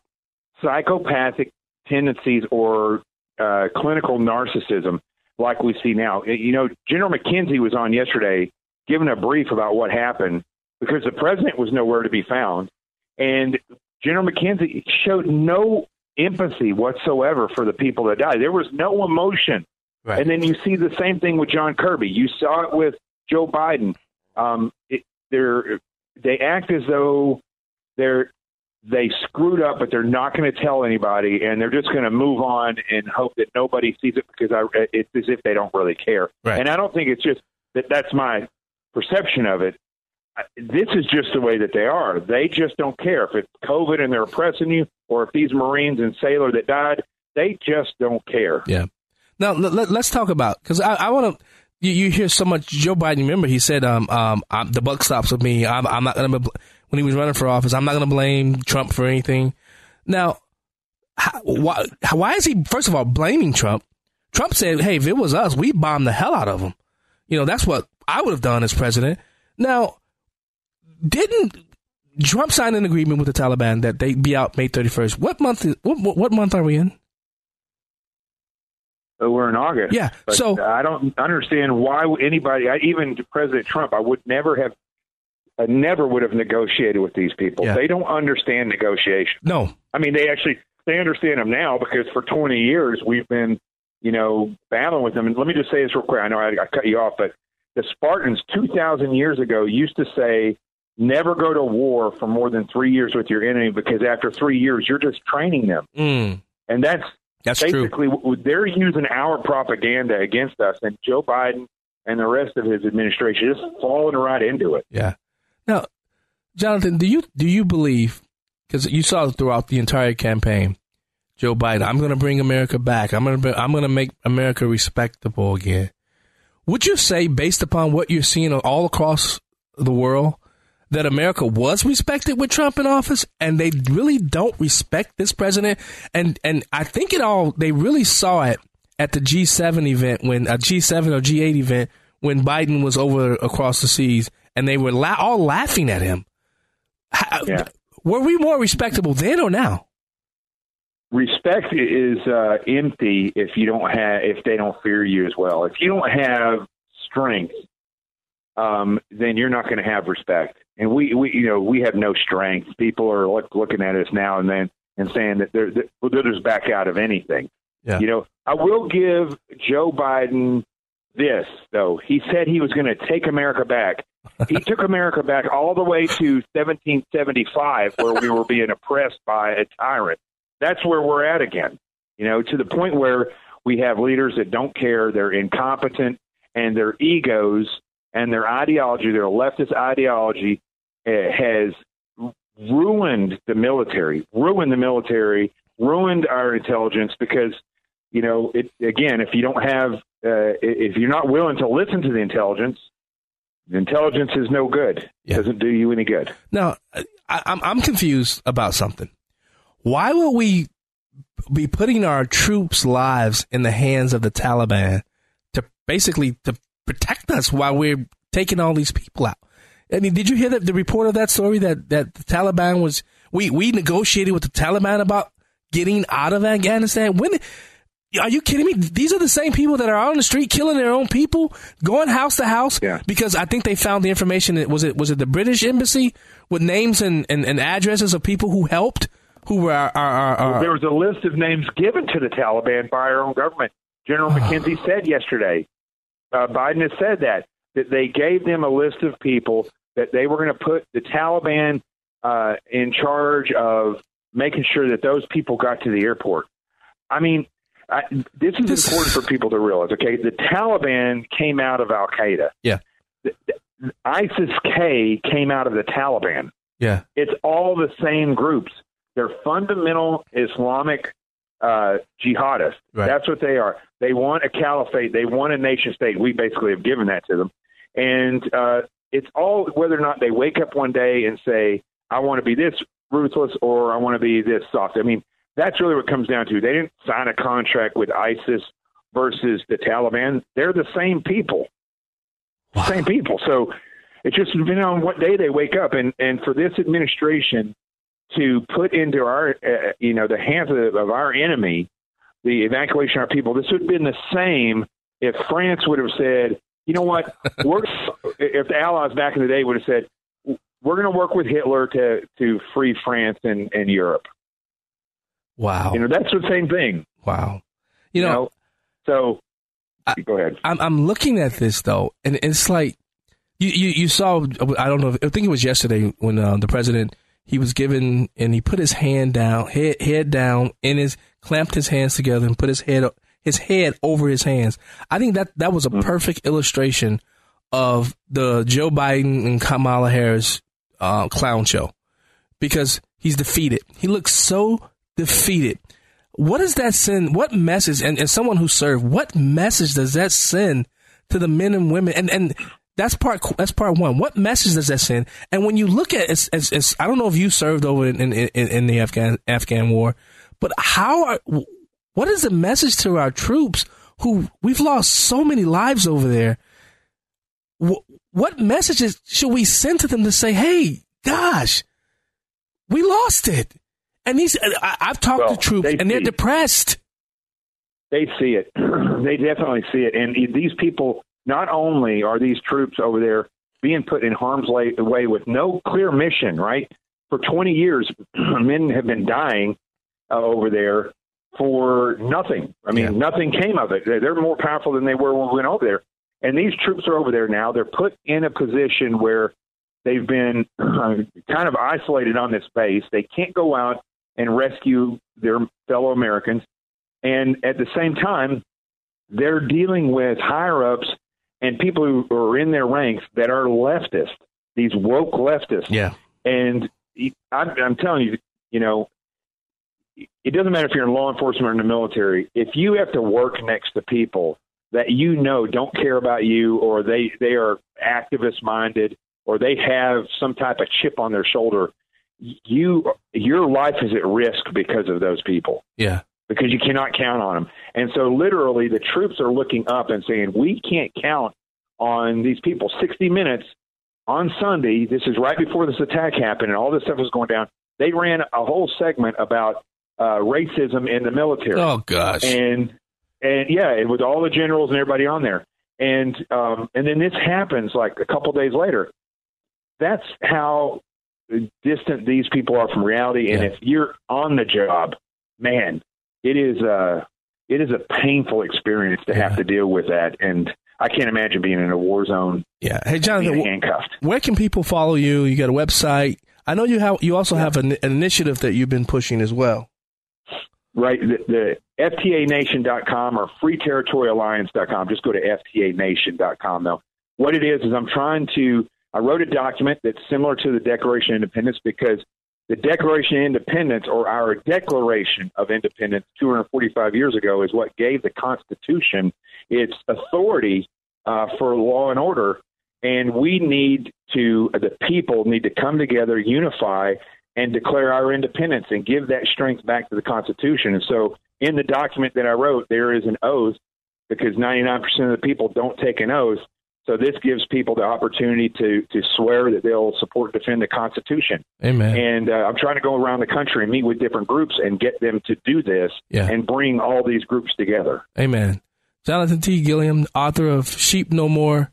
psychopathic tendencies or uh, clinical narcissism like we see now. You know, General McKenzie was on yesterday giving a brief about what happened because the president was nowhere to be found. And General McKenzie showed no empathy whatsoever for the people that died. There was no emotion. Right. And then you see the same thing with John Kirby. You saw it with Joe Biden. Um, it, they're they act as though they're they screwed up, but they're not going to tell anybody, and they're just going to move on and hope that nobody sees it because I, it's as if they don't really care. Right. And I don't think it's just that. That's my perception of it. This is just the way that they are. They just don't care if it's COVID and they're oppressing you, or if these Marines and sailor that died, they just don't care. Yeah. Now let, us talk about because I, I want to. You, you hear so much Joe Biden. Remember, he said, "Um, um, I'm, the buck stops with me. I'm, I'm not going to." When he was running for office, I'm not going to blame Trump for anything. Now, how, why, why is he? First of all, blaming Trump. Trump said, "Hey, if it was us, we bombed the hell out of them." You know, that's what I would have done as president. Now, didn't Trump sign an agreement with the Taliban that they be out May 31st? What month? Is, what, what, month are we in? Uh, We're in August. Yeah, But so- I don't understand why anybody, even President Trump, I would never have, I never would have negotiated with these people. Yeah. They don't understand negotiation. No. I mean, they actually they understand them now because for 20 years we've been, you know, battling with them. And let me just say this real quick. I know I, I cut you off, but the Spartans 2,000 years ago used to say, never go to war for more than three years with your enemy because after three years you're just training them. Mm. And that's That's basically true. they're using our propaganda against us. And Joe Biden and the rest of his administration just falling right into it. Yeah. Now, Jonathan, do you do you believe? Because you saw throughout the entire campaign, Joe Biden, I'm going to bring America back. I'm going to I'm going to make America respectable again. Would you say, based upon what you're seeing all across the world, that America was respected with Trump in office, and they really don't respect this president? And and I think it all they really saw it at the G7 event when a G7 or G8 event when Biden was over across the seas, and they were la- all laughing at him. How, Yeah. Were we more respectable then or now? respect is uh, empty if you don't have if they don't fear you as well. If you don't have strength, um, then you're not going to have respect. And we, we, you know, we have no strength. People are look, looking at us now and then and saying that they're they'll just back out of anything. Yeah. You know, I will give Joe Biden this though. He said he was going to take America back. he took America back all the way to 1775, where we were being oppressed by a tyrant. That's where we're at again. You know, to the point where we have leaders that don't care, they're incompetent, and their egos and their ideology, their leftist ideology, uh, has ruined the military, ruined the military, ruined our intelligence because you know, it, again, if you don't have, uh, if you're not willing to listen to the intelligence, the intelligence is no good. It Doesn't do you any good. Now, I, I'm I'm confused about something. Why would we be putting our troops' lives in the hands of the Taliban to basically to protect us while we're taking all these people out? I mean, did you hear that the report of that story that that the Taliban was we we negotiated with the Taliban about getting out of Afghanistan? When are you kidding me? These are the same people that are out on the street killing their own people, going house to house. yeah. Because I think they found the information. that- Was it was it the British embassy with names and, and, and addresses of people who helped, who were our, our, our, our Well, there was a list of names given to the Taliban by our own government. General ah. McKenzie said yesterday, uh, Biden has said that, that they gave them a list of people that they were going to put the Taliban uh, in charge of making sure that those people got to the airport. I mean, I, this is important for people to realize. Okay, the Taliban came out of Al Qaeda. Yeah. ISIS K came out of the Taliban. Yeah. It's all the same groups. They're fundamental Islamic uh, jihadists. Right. That's what they are. They want a caliphate. They want a nation state. We basically have given that to them. And uh, it's all whether or not they wake up one day and say, I want to be this ruthless or I want to be this soft. I mean, that's really what it comes down to. They didn't sign a contract with ISIS versus the Taliban. They're the same people. Same people. So it's just depending on what day they wake up. And, and for this administration to put into our, uh, you know, the hands of, of our enemy the evacuation of our people, this would have been the same if France would have said, you know what, we're, if the Allies back in the day would have said, we're going to work with Hitler to, to free France and, and Europe. Wow. You know, that's the same thing. Wow. You know, so go ahead. I'm I'm looking at this though, and it's like you you, you saw. I don't know. I think it was yesterday when uh, the president he was given and he put his hand down, head head down, in his clamped his hands together and put his head his head over his hands. I think that that was a perfect illustration of the Joe Biden and Kamala Harris uh, clown show because he's defeated. He looks so defeated. What does that send? What message? And as someone who served, what message does that send to the men and women? And and that's part that's part one. What message does that send? And when you look at as, as, as I don't know if you served over in, in, in, the Afghan Afghan war, but how are what is the message to our troops who we've lost so many lives over there? What, what messages should we send to them to say, "Hey, gosh, we lost it"? And these, I, I've talked Well, to troops, they and they're depressed. They see it. they definitely see it. And these people, not only are these troops over there being put in harm's way, with no clear mission, right? For 20 years, men have been dying uh, over there for nothing. I mean, nothing came of it. They're they're more powerful than they were when we went over there. And these troops are over there now. They're put in a position where they've been uh, kind of isolated on this base. They can't go out and rescue their fellow Americans. And at the same time, they're dealing with higher ups and people who are in their ranks that are leftist, these woke leftists. Yeah. And I'm, I'm telling you, you know, it doesn't matter if you're in law enforcement or in the military. If you have to work next to people that you know don't care about you, or they they are activist minded, or they have some type of chip on their shoulder, you your life is at risk because of those people Yeah. Because you cannot count on them. And so, literally, the troops are looking up and saying, "We can't count on these people." Sixty minutes on Sunday. This is right before this attack happened, and all this stuff was going down. They ran a whole segment about uh, racism in the military. Oh gosh. And and yeah, and with all the generals and everybody on there, and um, and then this happens like a couple days later. That's how distant these people are from reality. And if you're on the job, man, it is a it is a painful experience to have to deal with that. And I can't imagine being in a war zone. Yeah. Hey, Jonathan, handcuffed. where can people follow you? You got a website. I know you have. You also have an, an initiative that you've been pushing as well. Right, the, the FTANation.com or FreeTerritoryAlliance.com. Just go to FTANation.com. Though, what it is is I'm trying to. I wrote a document that's similar to the Declaration of Independence because the Declaration of Independence, or our Declaration of Independence, 245 years ago, is what gave the Constitution its authority uh, for law and order. And we need to, the people need to come together, unify, and declare our independence and give that strength back to the Constitution. And so, in the document that I wrote, there is an oath because 99% of the people don't take an oath. So this gives people the opportunity to to swear that they'll support and defend the Constitution. Amen. And uh, I'm trying to go around the country and meet with different groups and get them to do this Yeah. and bring all these groups together. Amen. Jonathan T. Gilliam, author of Sheep No More.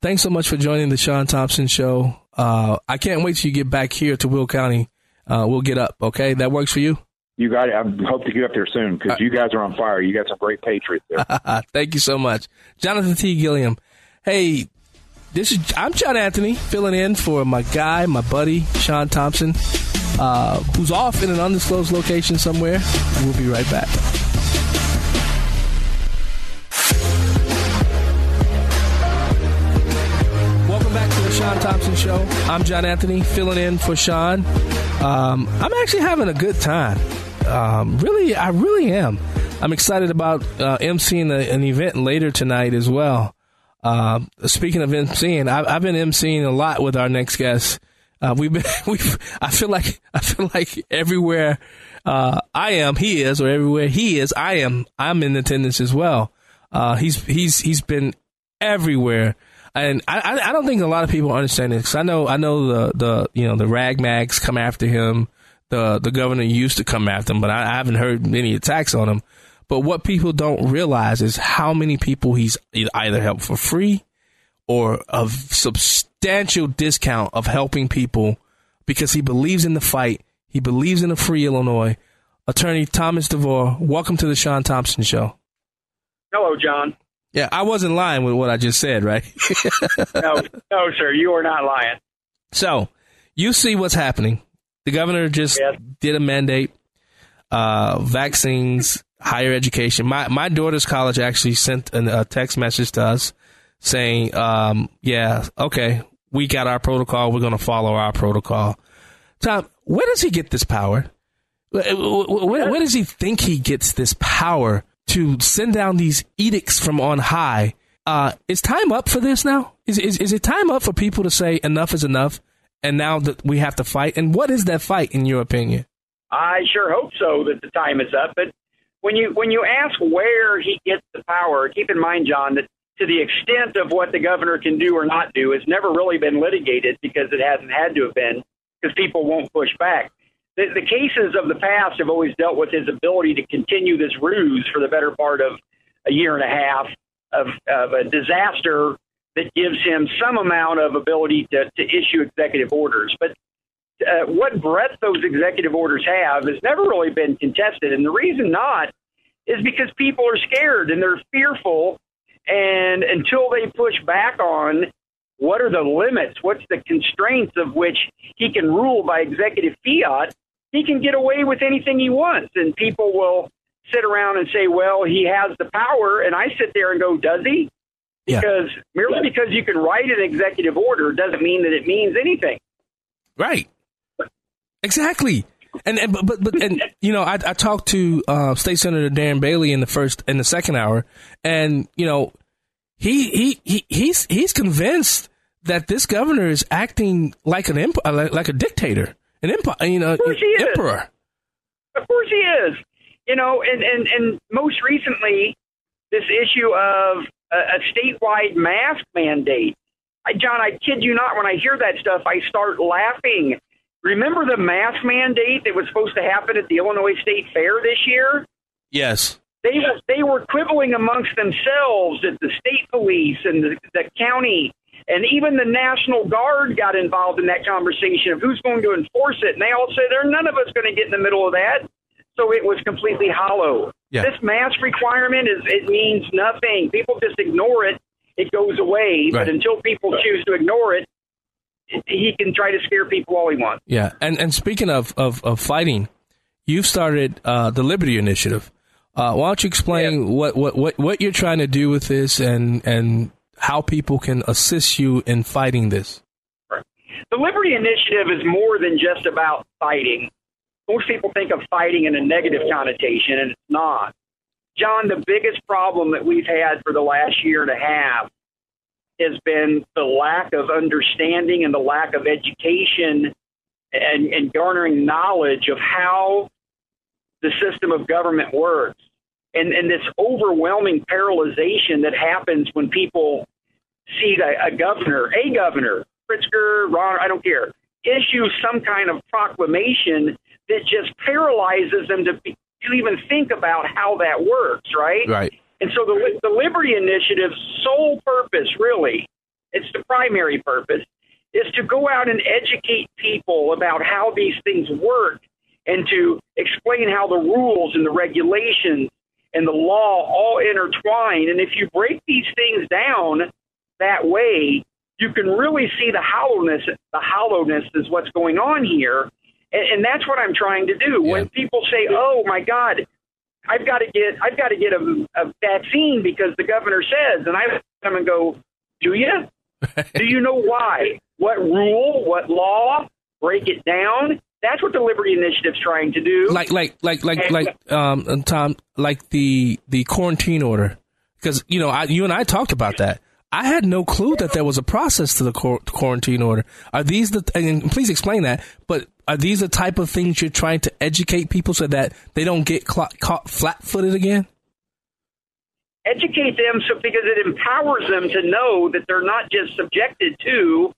Thanks so much for joining the Sean Thompson Show. Uh, I can't wait till you get back here to Will County. Uh, we'll get up. Okay, that works for you. You got it. I hope to get up there soon because you guys are on fire. You got some great patriots there. Thank you so much, Jonathan T. Gilliam. Hey, this is I'm John Anthony filling in for my guy, my buddy Sean Thompson, uh, who's off in an undisclosed location somewhere. We'll be right back. Welcome back to the Sean Thompson Show. I'm John Anthony filling in for Sean. Um, I'm actually having a good time. Um, really, I really am. I'm excited about uh, emceeing a, an event later tonight as well. Um, speaking of emceeing, I've, I've been emceeing a lot with our next guest. Uh, we've been, we've, I feel like, I feel like everywhere, uh, I am, he is, or everywhere he is, I am, I'm in attendance as well. Uh, he's, he's, he's been everywhere. And I, I, I don't think a lot of people understand this. 'cause I know, I know the, the, you know, the rag mags come after him. The, the governor used to come after him, but I, I haven't heard any attacks on him. But what people don't realize is how many people he's either helped for free or a substantial discount of helping people because he believes in the fight. He believes in a free Illinois. Attorney Thomas DeVore, welcome to the Sean Thompson Show. Hello, John. Yeah, I wasn't lying with what I just said, right? No, no, sir, you are not lying. So, you see what's happening. The governor just did a mandate, uh, vaccines, higher education. My my daughter's college actually sent an, a text message to us saying, um, "Yeah, okay, we got our protocol. We're going to follow our protocol." Tom, where does he get this power? Where, where, does he think he gets this power to send down these edicts from on high? Uh, is time up for this now? Is, is is it time up for people to say enough is enough, and now that we have to fight? And what is that fight, in your opinion? I sure hope so that the time is up. But when you when you ask where he gets the power, keep in mind, John, that to the extent of what the governor can do or not do has never really been litigated because it hasn't had to have been because people won't push back. The, the cases of the past have always dealt with his ability to continue this ruse for the better part of a year and a half of, of a disaster that gives him some amount of ability to, to issue executive orders. But uh, what breadth those executive orders have has never really been contested. And the reason not is because people are scared and they're fearful. And until they push back on what are the limits, what's the constraints of which he can rule by executive fiat, he can get away with anything he wants. And people will sit around and say, well, he has the power. And I sit there and go, does he? Yeah. Because merely because you can write an executive order doesn't mean that it means anything. Right. Exactly. And, and but but, but and you know I, I talked to uh, State Senator Darren Bailey in the first in the second hour, and you know he he, he he's he's convinced that this governor is acting like an emp- uh, like, like a dictator, an empire, you know, Of course he is. emperor. Of course he is. You know, and, and, and most recently, this issue of a, a statewide mask mandate. I, John, I kid you not, when I hear that stuff, I start laughing. Remember the mask mandate that was supposed to happen at the Illinois State Fair this year? Yes. They were they were quibbling amongst themselves that the state police and the, the county and even the National Guard got involved in that conversation of who's going to enforce it. And they all said, "There, none of us going to get in the middle of that." So it was completely hollow. Yeah. This mask requirement is it means nothing. People just ignore it. It goes away. Right. But until people choose to ignore it, he can try to scare people all he wants. Yeah, and and speaking of of, of fighting, you've started uh, the Liberty Initiative. Uh, why don't you explain what, what, what, what you're trying to do with this and and how people can assist you in fighting this? The Liberty Initiative is more than just about fighting. Most people think of fighting in a negative connotation, and it's not. John, the biggest problem that we've had for the last year and a half has been the lack of understanding and the lack of education and, and garnering knowledge of how the system of government works. And, and this overwhelming paralyzation that happens when people see a, a governor, a governor, Pritzker, Ron, I don't care, issue some kind of proclamation that just paralyzes them to, be, to even think about how that works, right? Right. And so the, the Liberty Initiative's sole purpose, really, it's the primary purpose, is to go out and educate people about how these things work and to explain how the rules and the regulations and the law all intertwine. And if you break these things down that way, you can really see the hollowness. The hollowness is what's going on here, and, and that's what I'm trying to do. When people say, "Oh my God, I've got to get I've got to get a, a vaccine because the governor says," and I come and go, "Do you? do you know why? What rule? What law? Break it down." That's what the Liberty Initiative's trying to do. Like like like like like um Tom like the the quarantine order because you know I, you and I talked about that. I had no clue that there was a process to the quarantine order. Are these the and please explain that? But are these the type of things you're trying to educate people so that they don't get cla caught flat-footed again? educate them so because it empowers them to know that they're not just subjected to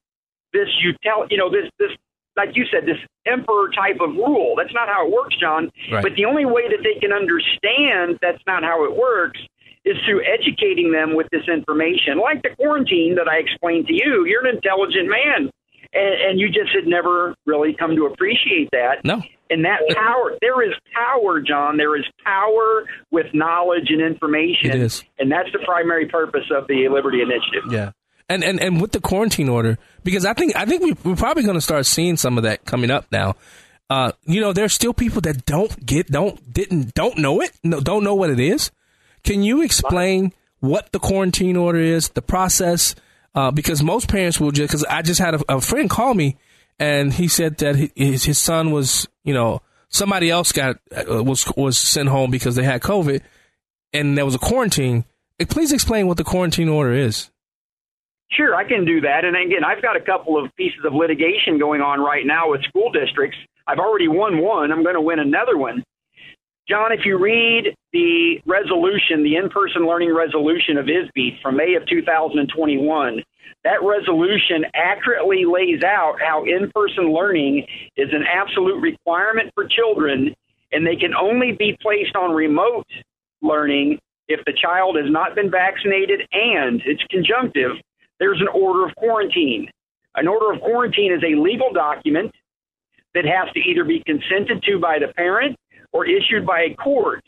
this you tell you know this this like you said this emperor type of rule that's not how it works john Right. but the only way that they can understand that's not how it works is through educating them with this information like the quarantine that i explained to you you're an intelligent man and, and you just had never really come to appreciate that no and that power there is power john there is power with knowledge and information It is. and that's the primary purpose of the liberty initiative Yeah. And, and and with the quarantine order, because I think I think we, we're probably going to start seeing some of that coming up now. Uh, you know, there's still people that don't get, don't didn't don't know it, no, don't know what it is. Can you explain what the quarantine order is, the process? Uh, because most parents will just because I just had a, a friend call me and he said that his his son was, you know, somebody else got uh, was was sent home because they had COVID, and there was a quarantine. Eh, Please explain what the quarantine order is. Sure, I can do that. And again, I've got a couple of pieces of litigation going on right now with school districts. I've already won one. I'm going to win another one. John, if you read the resolution, the in person learning resolution of ISBE from May of 2021, that resolution accurately lays out how in person learning is an absolute requirement for children, and they can only be placed on remote learning if the child has not been vaccinated and it's conjunctive, there's an order of quarantine. An order of quarantine is a legal document that has to either be consented to by the parent or issued by a court.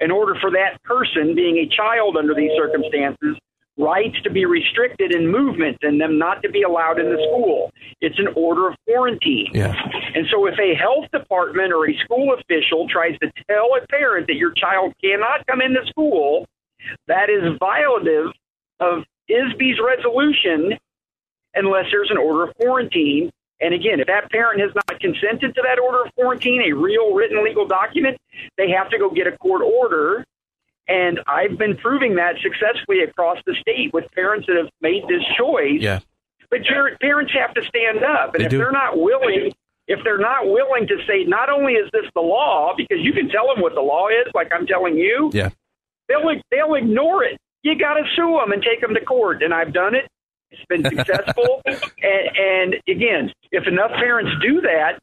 In order for that person, being a child under these circumstances, rights to be restricted in movement and them not to be allowed in the school. It's an order of quarantine. Yeah. And so if a health department or a school official tries to tell a parent that your child cannot come into school, that is violative of ISBE's resolution unless there's an order of quarantine. And again, if that parent has not consented to that order of quarantine, a real written legal document, they have to go get a court order. And I've been proving that successfully across the state with parents that have made this choice. Yeah. But par- parents have to stand up, and They if do. they're not willing, if they're not willing to say, not only is this the law, because you can tell them what the law is, like I'm telling you, Yeah. they'll they'll ignore it. You got to sue them and take them to court, and I've done it. It's been successful, and, and again, if enough parents do that,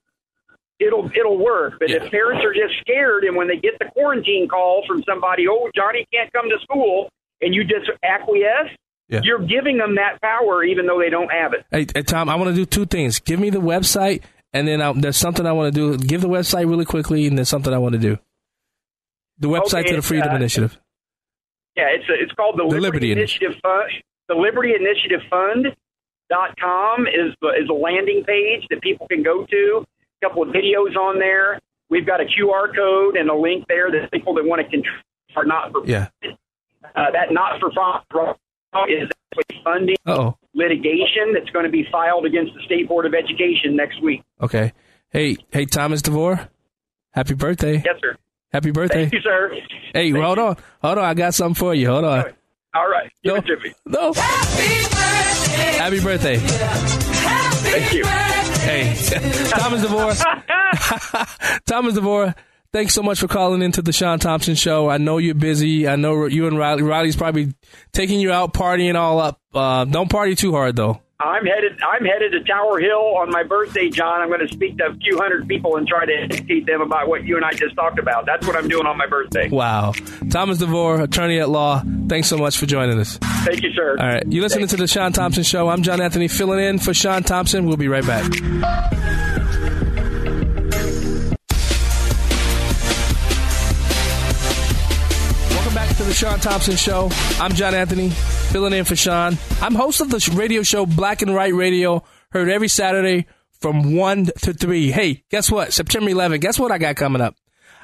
it'll it'll work. But if parents are just scared, and when they get the quarantine call from somebody, oh Johnny can't come to school, and you just acquiesce, Yeah. you're giving them that power, even though they don't have it. Hey, hey Tom, I want to do two things. Give me the website, and then i there's something I want to do. Give the website really quickly, and there's something I want to do. The website Okay, to the Freedom uh, Initiative. Yeah, it's a, it's called the, The Liberty, Liberty Initiative Fund. The Liberty Initiative Fund dot com is is a landing page that people can go to. A couple of videos on there. We've got a QR code and a link there that people that want to contribute are not for Yeah. uh, that not for profit is actually funding Uh-oh. litigation that's going to be filed against the State Board of Education next week. Okay. Hey, hey, Thomas DeVore. Happy birthday. Yes, sir. Happy birthday. Thank you, sir. Hey, hold on. Hold on. I got something for you. Hold on. All right. Give No. it to me. No. Happy birthday. Happy birthday. Thank you. Hey, Thomas DeVore. Thomas DeVore, thanks so much for calling into the Sean Thompson Show. I know you're busy. I know you and Riley. Riley's probably taking you out partying all up. Uh, don't party too hard though. I'm headed. I'm headed to Tower Hill on my birthday, John. I'm going to speak to a few hundred people and try to educate them about what you and I just talked about. That's what I'm doing on my birthday. Wow. Thomas DeVore, attorney at law. Thanks so much for joining us. Thank you, sir. All right. you're listening to the Sean Thompson Show. I'm John Anthony filling in for Sean Thompson. We'll be right back. Sean Thompson Show. I'm John Anthony, filling in for Sean. I'm host of the radio show Black and White Radio, heard every Saturday from 1 to 3. Hey, guess what? September 11th, guess what I got coming up?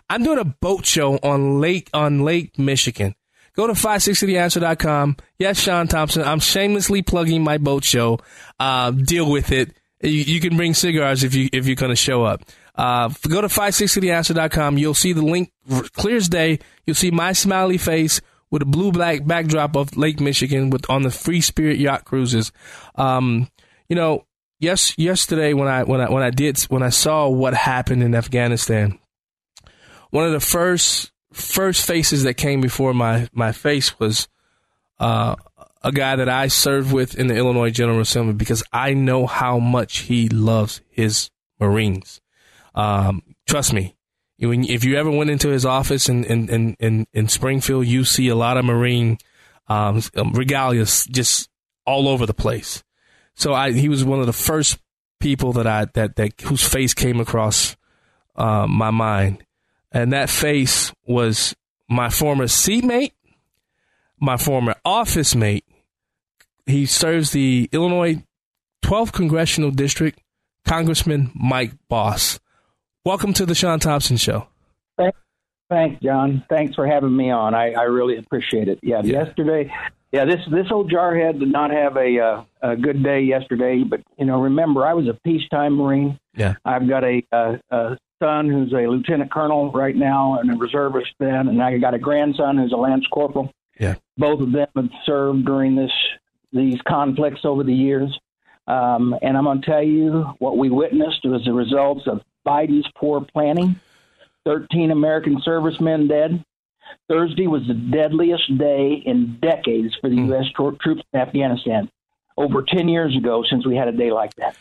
I'm doing a boat show on Lake on Lake Michigan. Go to 560theanswer.com. Yes, Sean Thompson. I'm shamelessly plugging my boat show. Uh, deal with it. You, you can bring cigars if you if you're going to show up. Uh, go to 560theanswer.com. You'll see the link clear as day. You'll see my smiley face with a blue black backdrop of Lake Michigan with on the Free Spirit yacht cruises. Um, you know, yes, yesterday when I when I when I did when I saw what happened in Afghanistan, one of the first first faces that came before my my face was uh, a guy that I served with in the Illinois General Assembly because I know how much he loves his Marines. Um, trust me, when, if you ever went into his office in in, in, in, in Springfield, you see a lot of Marine um, regalia just all over the place. So I, he was one of the first people that I that that whose face came across uh, my mind, and that face was my former seatmate, my former office mate. He serves the Illinois 12th Congressional District, Congressman Mike Bost. Welcome to the Sean Thompson Show. Thanks, John. Thanks for having me on. I, I really appreciate it. Yeah, yesterday, yeah, this this old jarhead did not have a uh, a good day yesterday. But you know, remember, I was a peacetime Marine. Yeah. I've got a, uh a son who's a lieutenant colonel right now and a reservist then, and I got a grandson who's a lance corporal. Yeah. Both of them have served during this these conflicts over the years. Um, and I'm going to tell you what we witnessed was the results of Biden's poor planning. 13 American servicemen dead. Thursday was the deadliest day in decades for the hmm. U.S. tro- troops in Afghanistan. Over 10 years ago, since we had a day like that.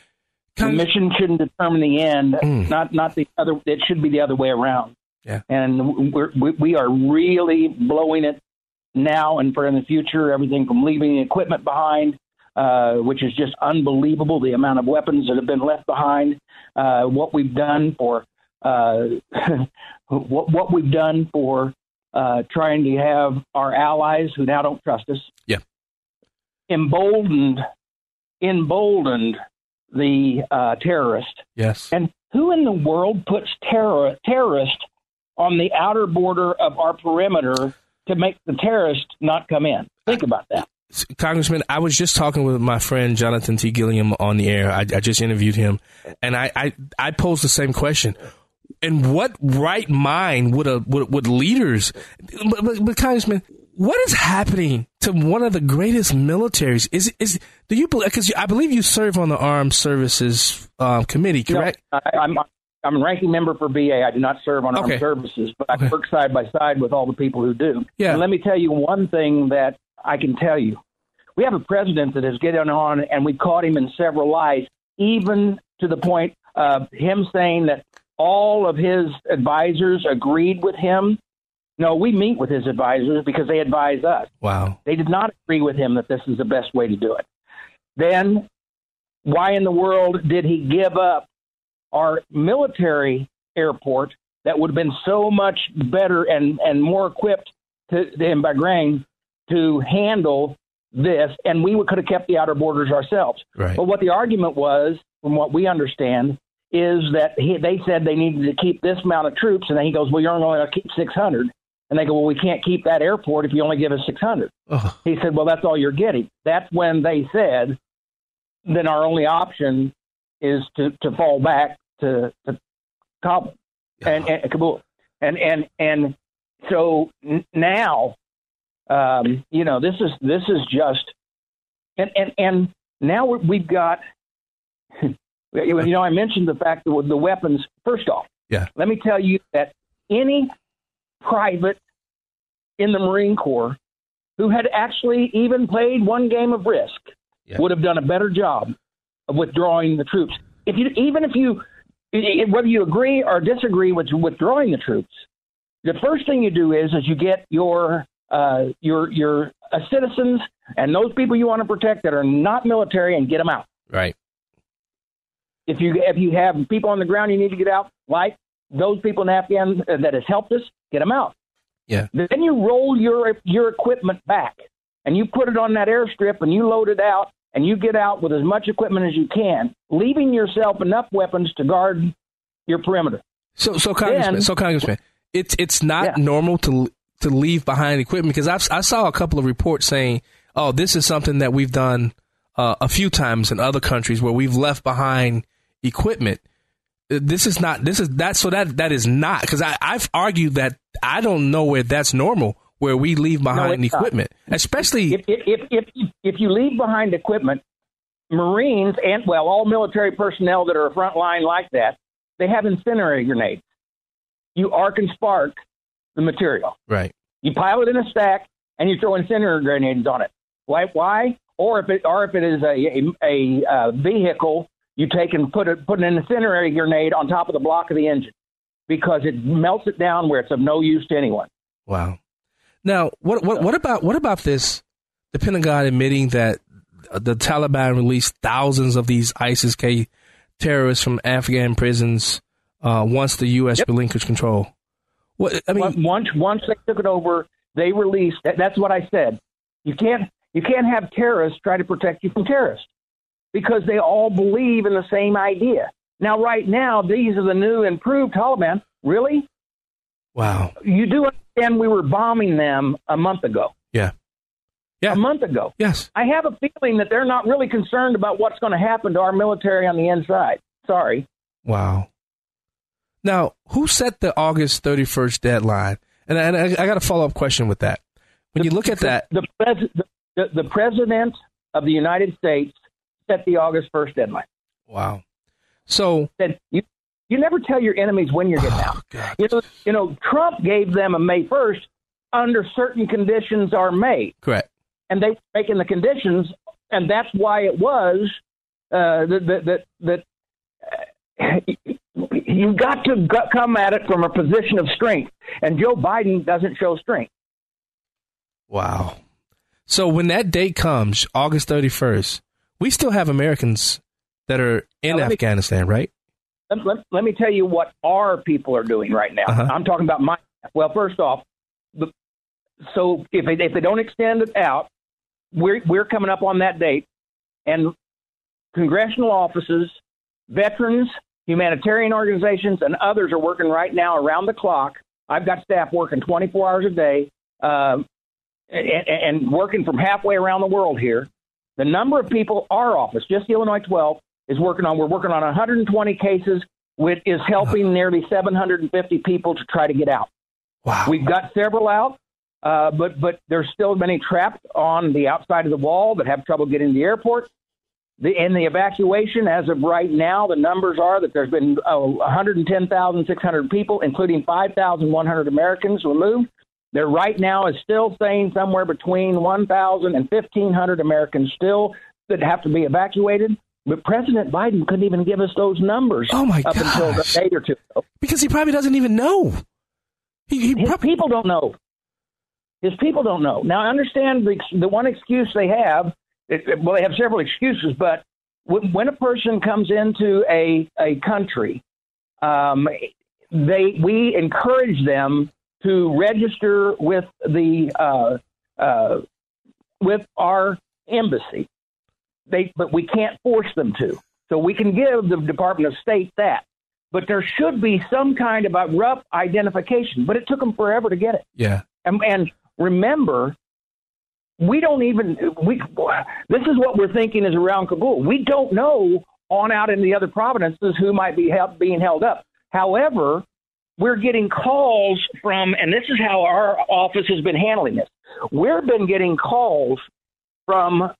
The mission shouldn't determine the end, hmm. not not the other. It should be the other way around. Yeah. And we're, we we are really blowing it now and for in the future. Everything from leaving the equipment behind, uh, which is just unbelievable. The amount of weapons that have been left behind. Uh, what we've done for uh, what what we've done for uh, trying to have our allies who now don't trust us. Yeah. Emboldened, emboldened the uh, terrorist. Yes. And who in the world puts terror terrorist on the outer border of our perimeter to make the terrorist not come in? Think about that. Congressman, I was just talking with my friend Jonathan T. Gilliam on the air. I, I just interviewed him, and I, I, I posed the same question. In what right mind would a would, would leaders, but, but, but Congressman, what is happening to one of the greatest militaries? Is is do you believe? because I believe you serve on the Armed Services um, Committee, correct? No, I, I'm I'm a ranking member for VA. I do not serve on Okay. armed services, but I work side by side with all the people who do. Yeah. And let me tell you one thing that I can tell you. We have a president that is getting on, and we caught him in several lies, even to the point of him saying that all of his advisors agreed with him. No, we meet with his advisors because they advise us. Wow. They did not agree with him that this is the best way to do it. Then, why in the world did he give up our military airport that would have been so much better and, and more equipped to, in Bagram to handle this? And we could have kept the outer borders ourselves. Right. But what the argument was, from what we understand, is that he, they said they needed to keep this amount of troops, and then he goes, "Well, you're only going to keep 600." And they go, "Well, we can't keep that airport if you only give us 600." Ugh. He said, "Well, that's all you're getting." That's when they said, "Then our only option is to, to fall back to, to Kabul and, and Kabul." And and and so now, um, you know, this is this is just, and and and now we've got. You know, I mentioned the fact that the weapons. First off, Yeah. let me tell you that any private in the Marine Corps who had actually even played one game of Risk would have done a better job of withdrawing the troops. If you, even if you, whether you agree or disagree with withdrawing the troops, the first thing you do is is you get your uh, your your uh, citizens and those people you want to protect that are not military and get them out. Right. If you if you have people on the ground you need to get out, like those people in Afghan uh, that has helped us, get them out. Yeah. Then you roll your your equipment back and you put it on that airstrip and you load it out and you get out with as much equipment as you can, leaving yourself enough weapons to guard your perimeter. So, so Congressman, Then- so Congressman, it's it's not normal to to leave behind equipment because I've, I saw a couple of reports saying, "Oh, this is something that we've done uh, a few times in other countries where we've left behind equipment." This is not. This is that. So that that is not because I've argued that I don't know where that's normal where we leave behind not. equipment, especially if if if if you leave behind equipment, Marines and well, all military personnel that are frontline like that, they have incendiary grenades. You arc and spark the material. right. You pile it in a stack and you throw incendiary grenades on it. Why? Why? Or if it or if it is a a, a vehicle, you take and put it put an incendiary grenade on top of the block of the engine because it melts it down where it's of no use to anyone. Wow. Now, what what what about what about this? The Pentagon admitting that the Taliban released thousands of these ISIS K terrorists from Afghan prisons uh, once the U.S. relinquished control. What I mean, once once they took it over, they released. That, that's what I said. You can't you can't have terrorists try to protect you from terrorists because they all believe in the same idea. Now, right now, these are the new improved Taliban. Really? Wow. You do understand we were bombing them a month ago. Yeah. Yeah. A month ago. Yes. I have a feeling that they're not really concerned about what's going to happen to our military on the inside. Sorry. Wow. Now, who set the August 31st deadline? And, I- and I, I got a follow up question with that. When you look at that, The, pres- the, the president of the United States set the August 1st deadline. wow. So Said, you, you never tell your enemies when you're getting out. You know, you know, Trump gave them a May 1st under certain conditions are made. correct. and they were making the conditions, and that's why it was uh, that that that. Uh, you got to come at it from a position of strength, and Joe Biden doesn't show strength. Wow. So when that date comes, August 31st, we still have Americans that are in Now, let me- Afghanistan, right? Let, let, let me tell you what our people are doing right now. Uh-huh. I'm talking about my. Well, first off, the, so if they, if they don't extend it out, we're we're coming up on that date, and congressional offices, veterans, humanitarian organizations, and others are working right now around the clock. I've got staff working 24 hours a day, uh, and, and working from halfway around the world here, the number of people our office, just the Illinois 12, is working on. We're working on 120 cases, which is helping nearly 750 people to try to get out. Wow. We've got several out, uh, but but there's still many trapped on the outside of the wall that have trouble getting to the airport. The, in the evacuation, as of right now, the numbers are that there's been uh, 110,600 people, including 5,100 Americans removed. There right now is still saying somewhere between 1,000 and 1,500 Americans still that have to be evacuated. But President Biden couldn't even give us those numbers Oh, my up until a day or two ago. Because he probably doesn't even know. He, His people don't know. His people don't know. Now, I understand the, the one excuse they have. It, well, they have several excuses, but when, when a person comes into a a country, um, they we encourage them to register with the uh, uh, with our embassy. They, but we can't force them to. So we can give the Department of State that. But there should be some kind of a rough identification. But it took them forever to get it. Yeah. And, and remember, we don't even we. This is what we're thinking is around Kabul. We don't know on out in the other provinces who might be held, being held up. However, we're getting calls from, and this is how our office has been handling this. We've been getting calls from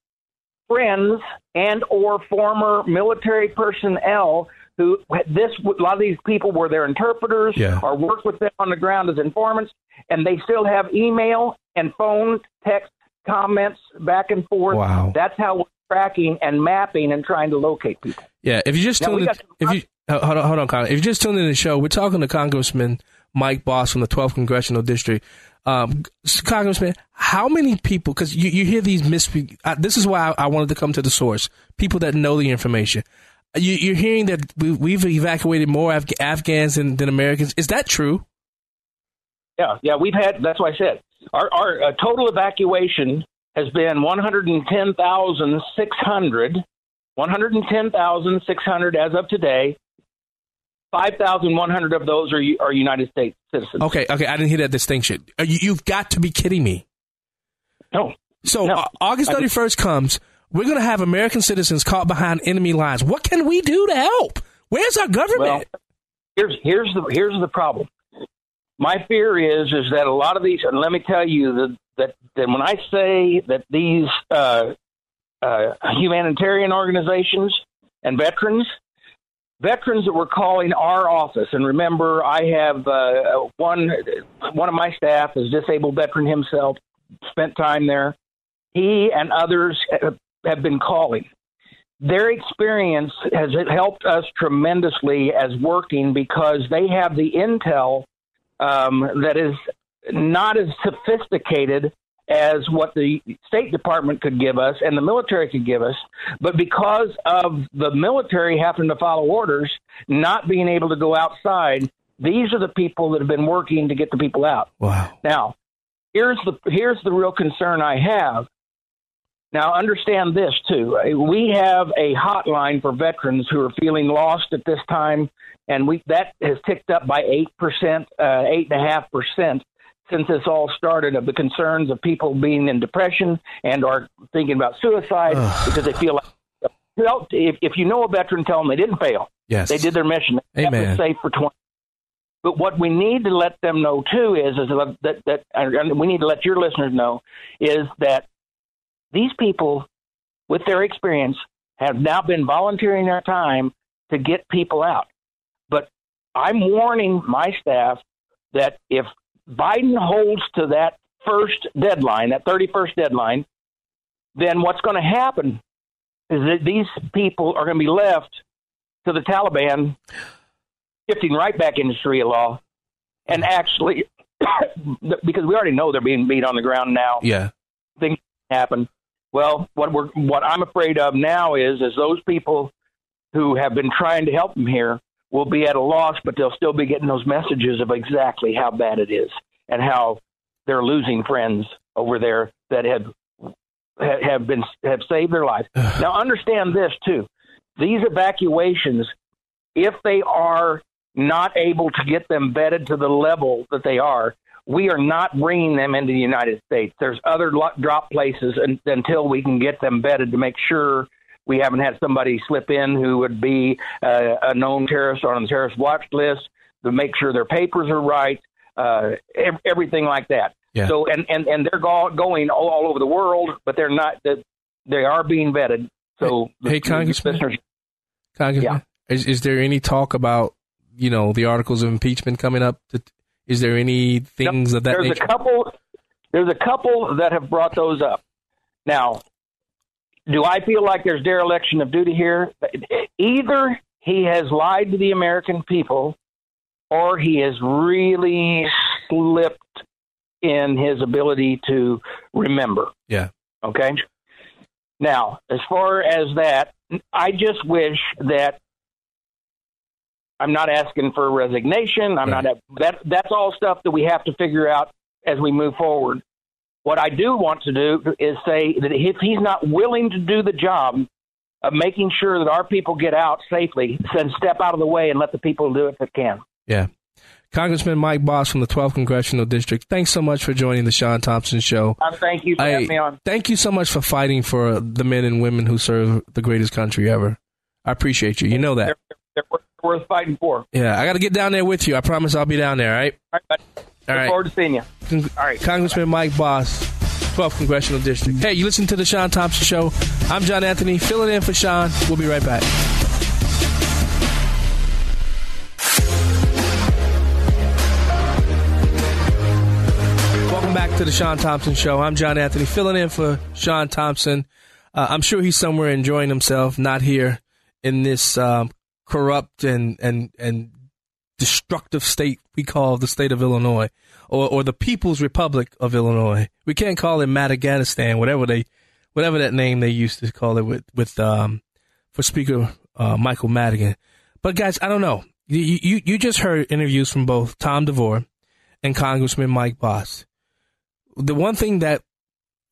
friends and or former military personnel who this a lot of these people were their interpreters Yeah. or worked with them on the ground as informants and they still have email and phone text comments back and forth Wow. that's how we're tracking and mapping and trying to locate people Yeah, if you just Now, tuned in, got if you uh, hold on, hold on, Colin. If you just tuned in the show, we're talking to Congressman Mike Bost from the 12th Congressional District. Um, Congressman, how many people? Because you, you hear these mis. Uh, this is why I, I wanted to come to the source. People that know the information. You, you're hearing that we, we've evacuated more Af- Afghans than, than Americans. Is that true? Yeah, yeah, we've had. That's what I said. Our our uh, total evacuation has been one hundred and ten thousand six hundred. One hundred and ten thousand six hundred as of today. Five thousand one hundred of those are are United States citizens. Okay, okay. I didn't hear that distinction. Uh, You, you've got to be kidding me. No. So uh, August 31st comes. We're going to have American citizens caught behind enemy lines. What can we do to help? Where's our government? Well, here's here's the here's the problem. My fear is is that a lot of these, and let me tell you that that, that when I say that these uh, uh, humanitarian organizations and veterans, veterans that were calling our office, and remember, I have uh, one one of my staff is disabled veteran himself, spent time there. He and others have- been calling their experience has helped us tremendously as working because they have the intel um, that is not as sophisticated as what the State Department could give us and the military could give us, but because of the military having to follow orders, not being able to go outside, these are the people that have been working to get the people out. Wow. Now, here's the here's the real concern I have. Now, understand this too. We have a hotline for veterans who are feeling lost at this time, and we that has ticked up by eight percent, uh, eight and a half percent since this all started. Of the concerns of people being in depression and are thinking about suicide because they feel like. Well, if, if you know a veteran, tell them they didn't fail. Yes. they did their mission. They Amen. safe for twenty. But what we need to let them know too is is that that and we need to let your listeners know is that these people, with their experience, have now been volunteering their time to get people out. But I'm warning my staff that if Biden holds to that first deadline, that 31st deadline, then what's going to happen is that these people are going to be left to the Taliban shifting right back into Sharia law and actually, because we already know they're being beat on the ground now Yeah. things happen. Well, what we're what I'm afraid of now is is those people who have been trying to help them here will be at a loss, but they'll still be getting those messages of exactly how bad it is and how they're losing friends over there that have have been have saved their lives. now, understand this too: these evacuations, if they are not able to get them vetted to the level that they are, we are not bringing them into the United States. There's other drop places un until we can get them vetted to make sure we haven't had somebody slip in who would be uh, a known terrorist or on the terrorist watch list to make sure their papers are right, uh, ev- everything like that. Yeah. So and and and they're go- going all, all over the world, but they're not. They are being vetted. So Hey, the- Congressman? listeners- Congressman, is, is there any talk about you know the articles of impeachment coming up? To, is there any things of that there's nature? a couple. There's a couple that have brought those up. Now, do I feel like there's dereliction of duty here? Either he has lied to the American people, or he has really slipped in his ability to remember. yeah. Okay. Now, as far as that, I just wish that I'm not asking for resignation. I'm not that. That's all stuff that we have to figure out as we move forward. What I do want to do is say that if he's not willing to do the job of making sure that our people get out safely, then step out of the way and let the people do it that can. Yeah. Congressman Mike Bost from the 12th Congressional District, thanks so much for joining the Sean Thompson Show. Thank you for I- having me on. Thank you so much for fighting for the men and women who serve the greatest country ever. I appreciate you. You know that. They're, they're worth- fighting for. Yeah, I got to get down there with you. I promise I'll be down there, all right? All right, bud. All Look right. forward to seeing you. All right. Congressman Mike Bost, 12th Congressional District. Hey, you listen to the Sean Thompson Show. I'm John Anthony, filling in for Sean. We'll be right back. Welcome back to the Sean Thompson Show. I'm John Anthony, filling in for Sean Thompson. Uh, I'm sure he's somewhere enjoying himself, not here in this um, corrupt and, and, and destructive state we call the state of Illinois or, or the People's Republic of Illinois. We can't call it Madagascar, whatever they, whatever that name they used to call it with, with, um, for Speaker, uh, Michael Madigan. But guys, I don't know. You, you, you just heard interviews from both Tom DeVore and Congressman Mike Bost. The one thing that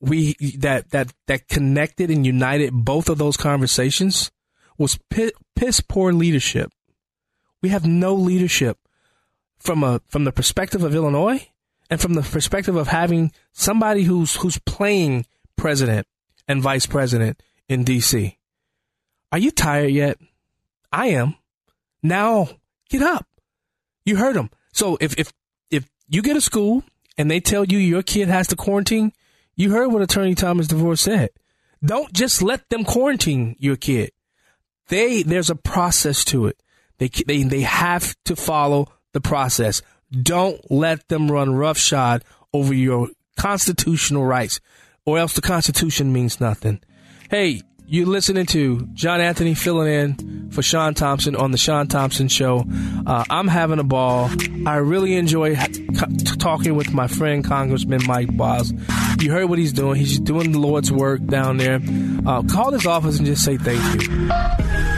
we, that, that, that connected and united both of those conversations was piss poor leadership. We have no leadership from a from the perspective of Illinois and from the perspective of having somebody who's who's playing president and vice president in DC. Are you tired yet? I am. Now get up. You heard him. So if if if you get a school and they tell you your kid has to quarantine, you heard what Attorney Thomas DeVore said. Don't just let them quarantine your kid. They there's a process to it. They they they have to follow the process. Don't let them run roughshod over your constitutional rights, or else the Constitution means nothing. Hey, you listening to John Anthony filling in for Sean Thompson on the Sean Thompson Show. Uh, I'm having a ball. I really enjoy ha- talking with my friend Congressman Mike Bost. You heard what he's doing. He's doing the Lord's work down there. Uh, call his office and just say thank you.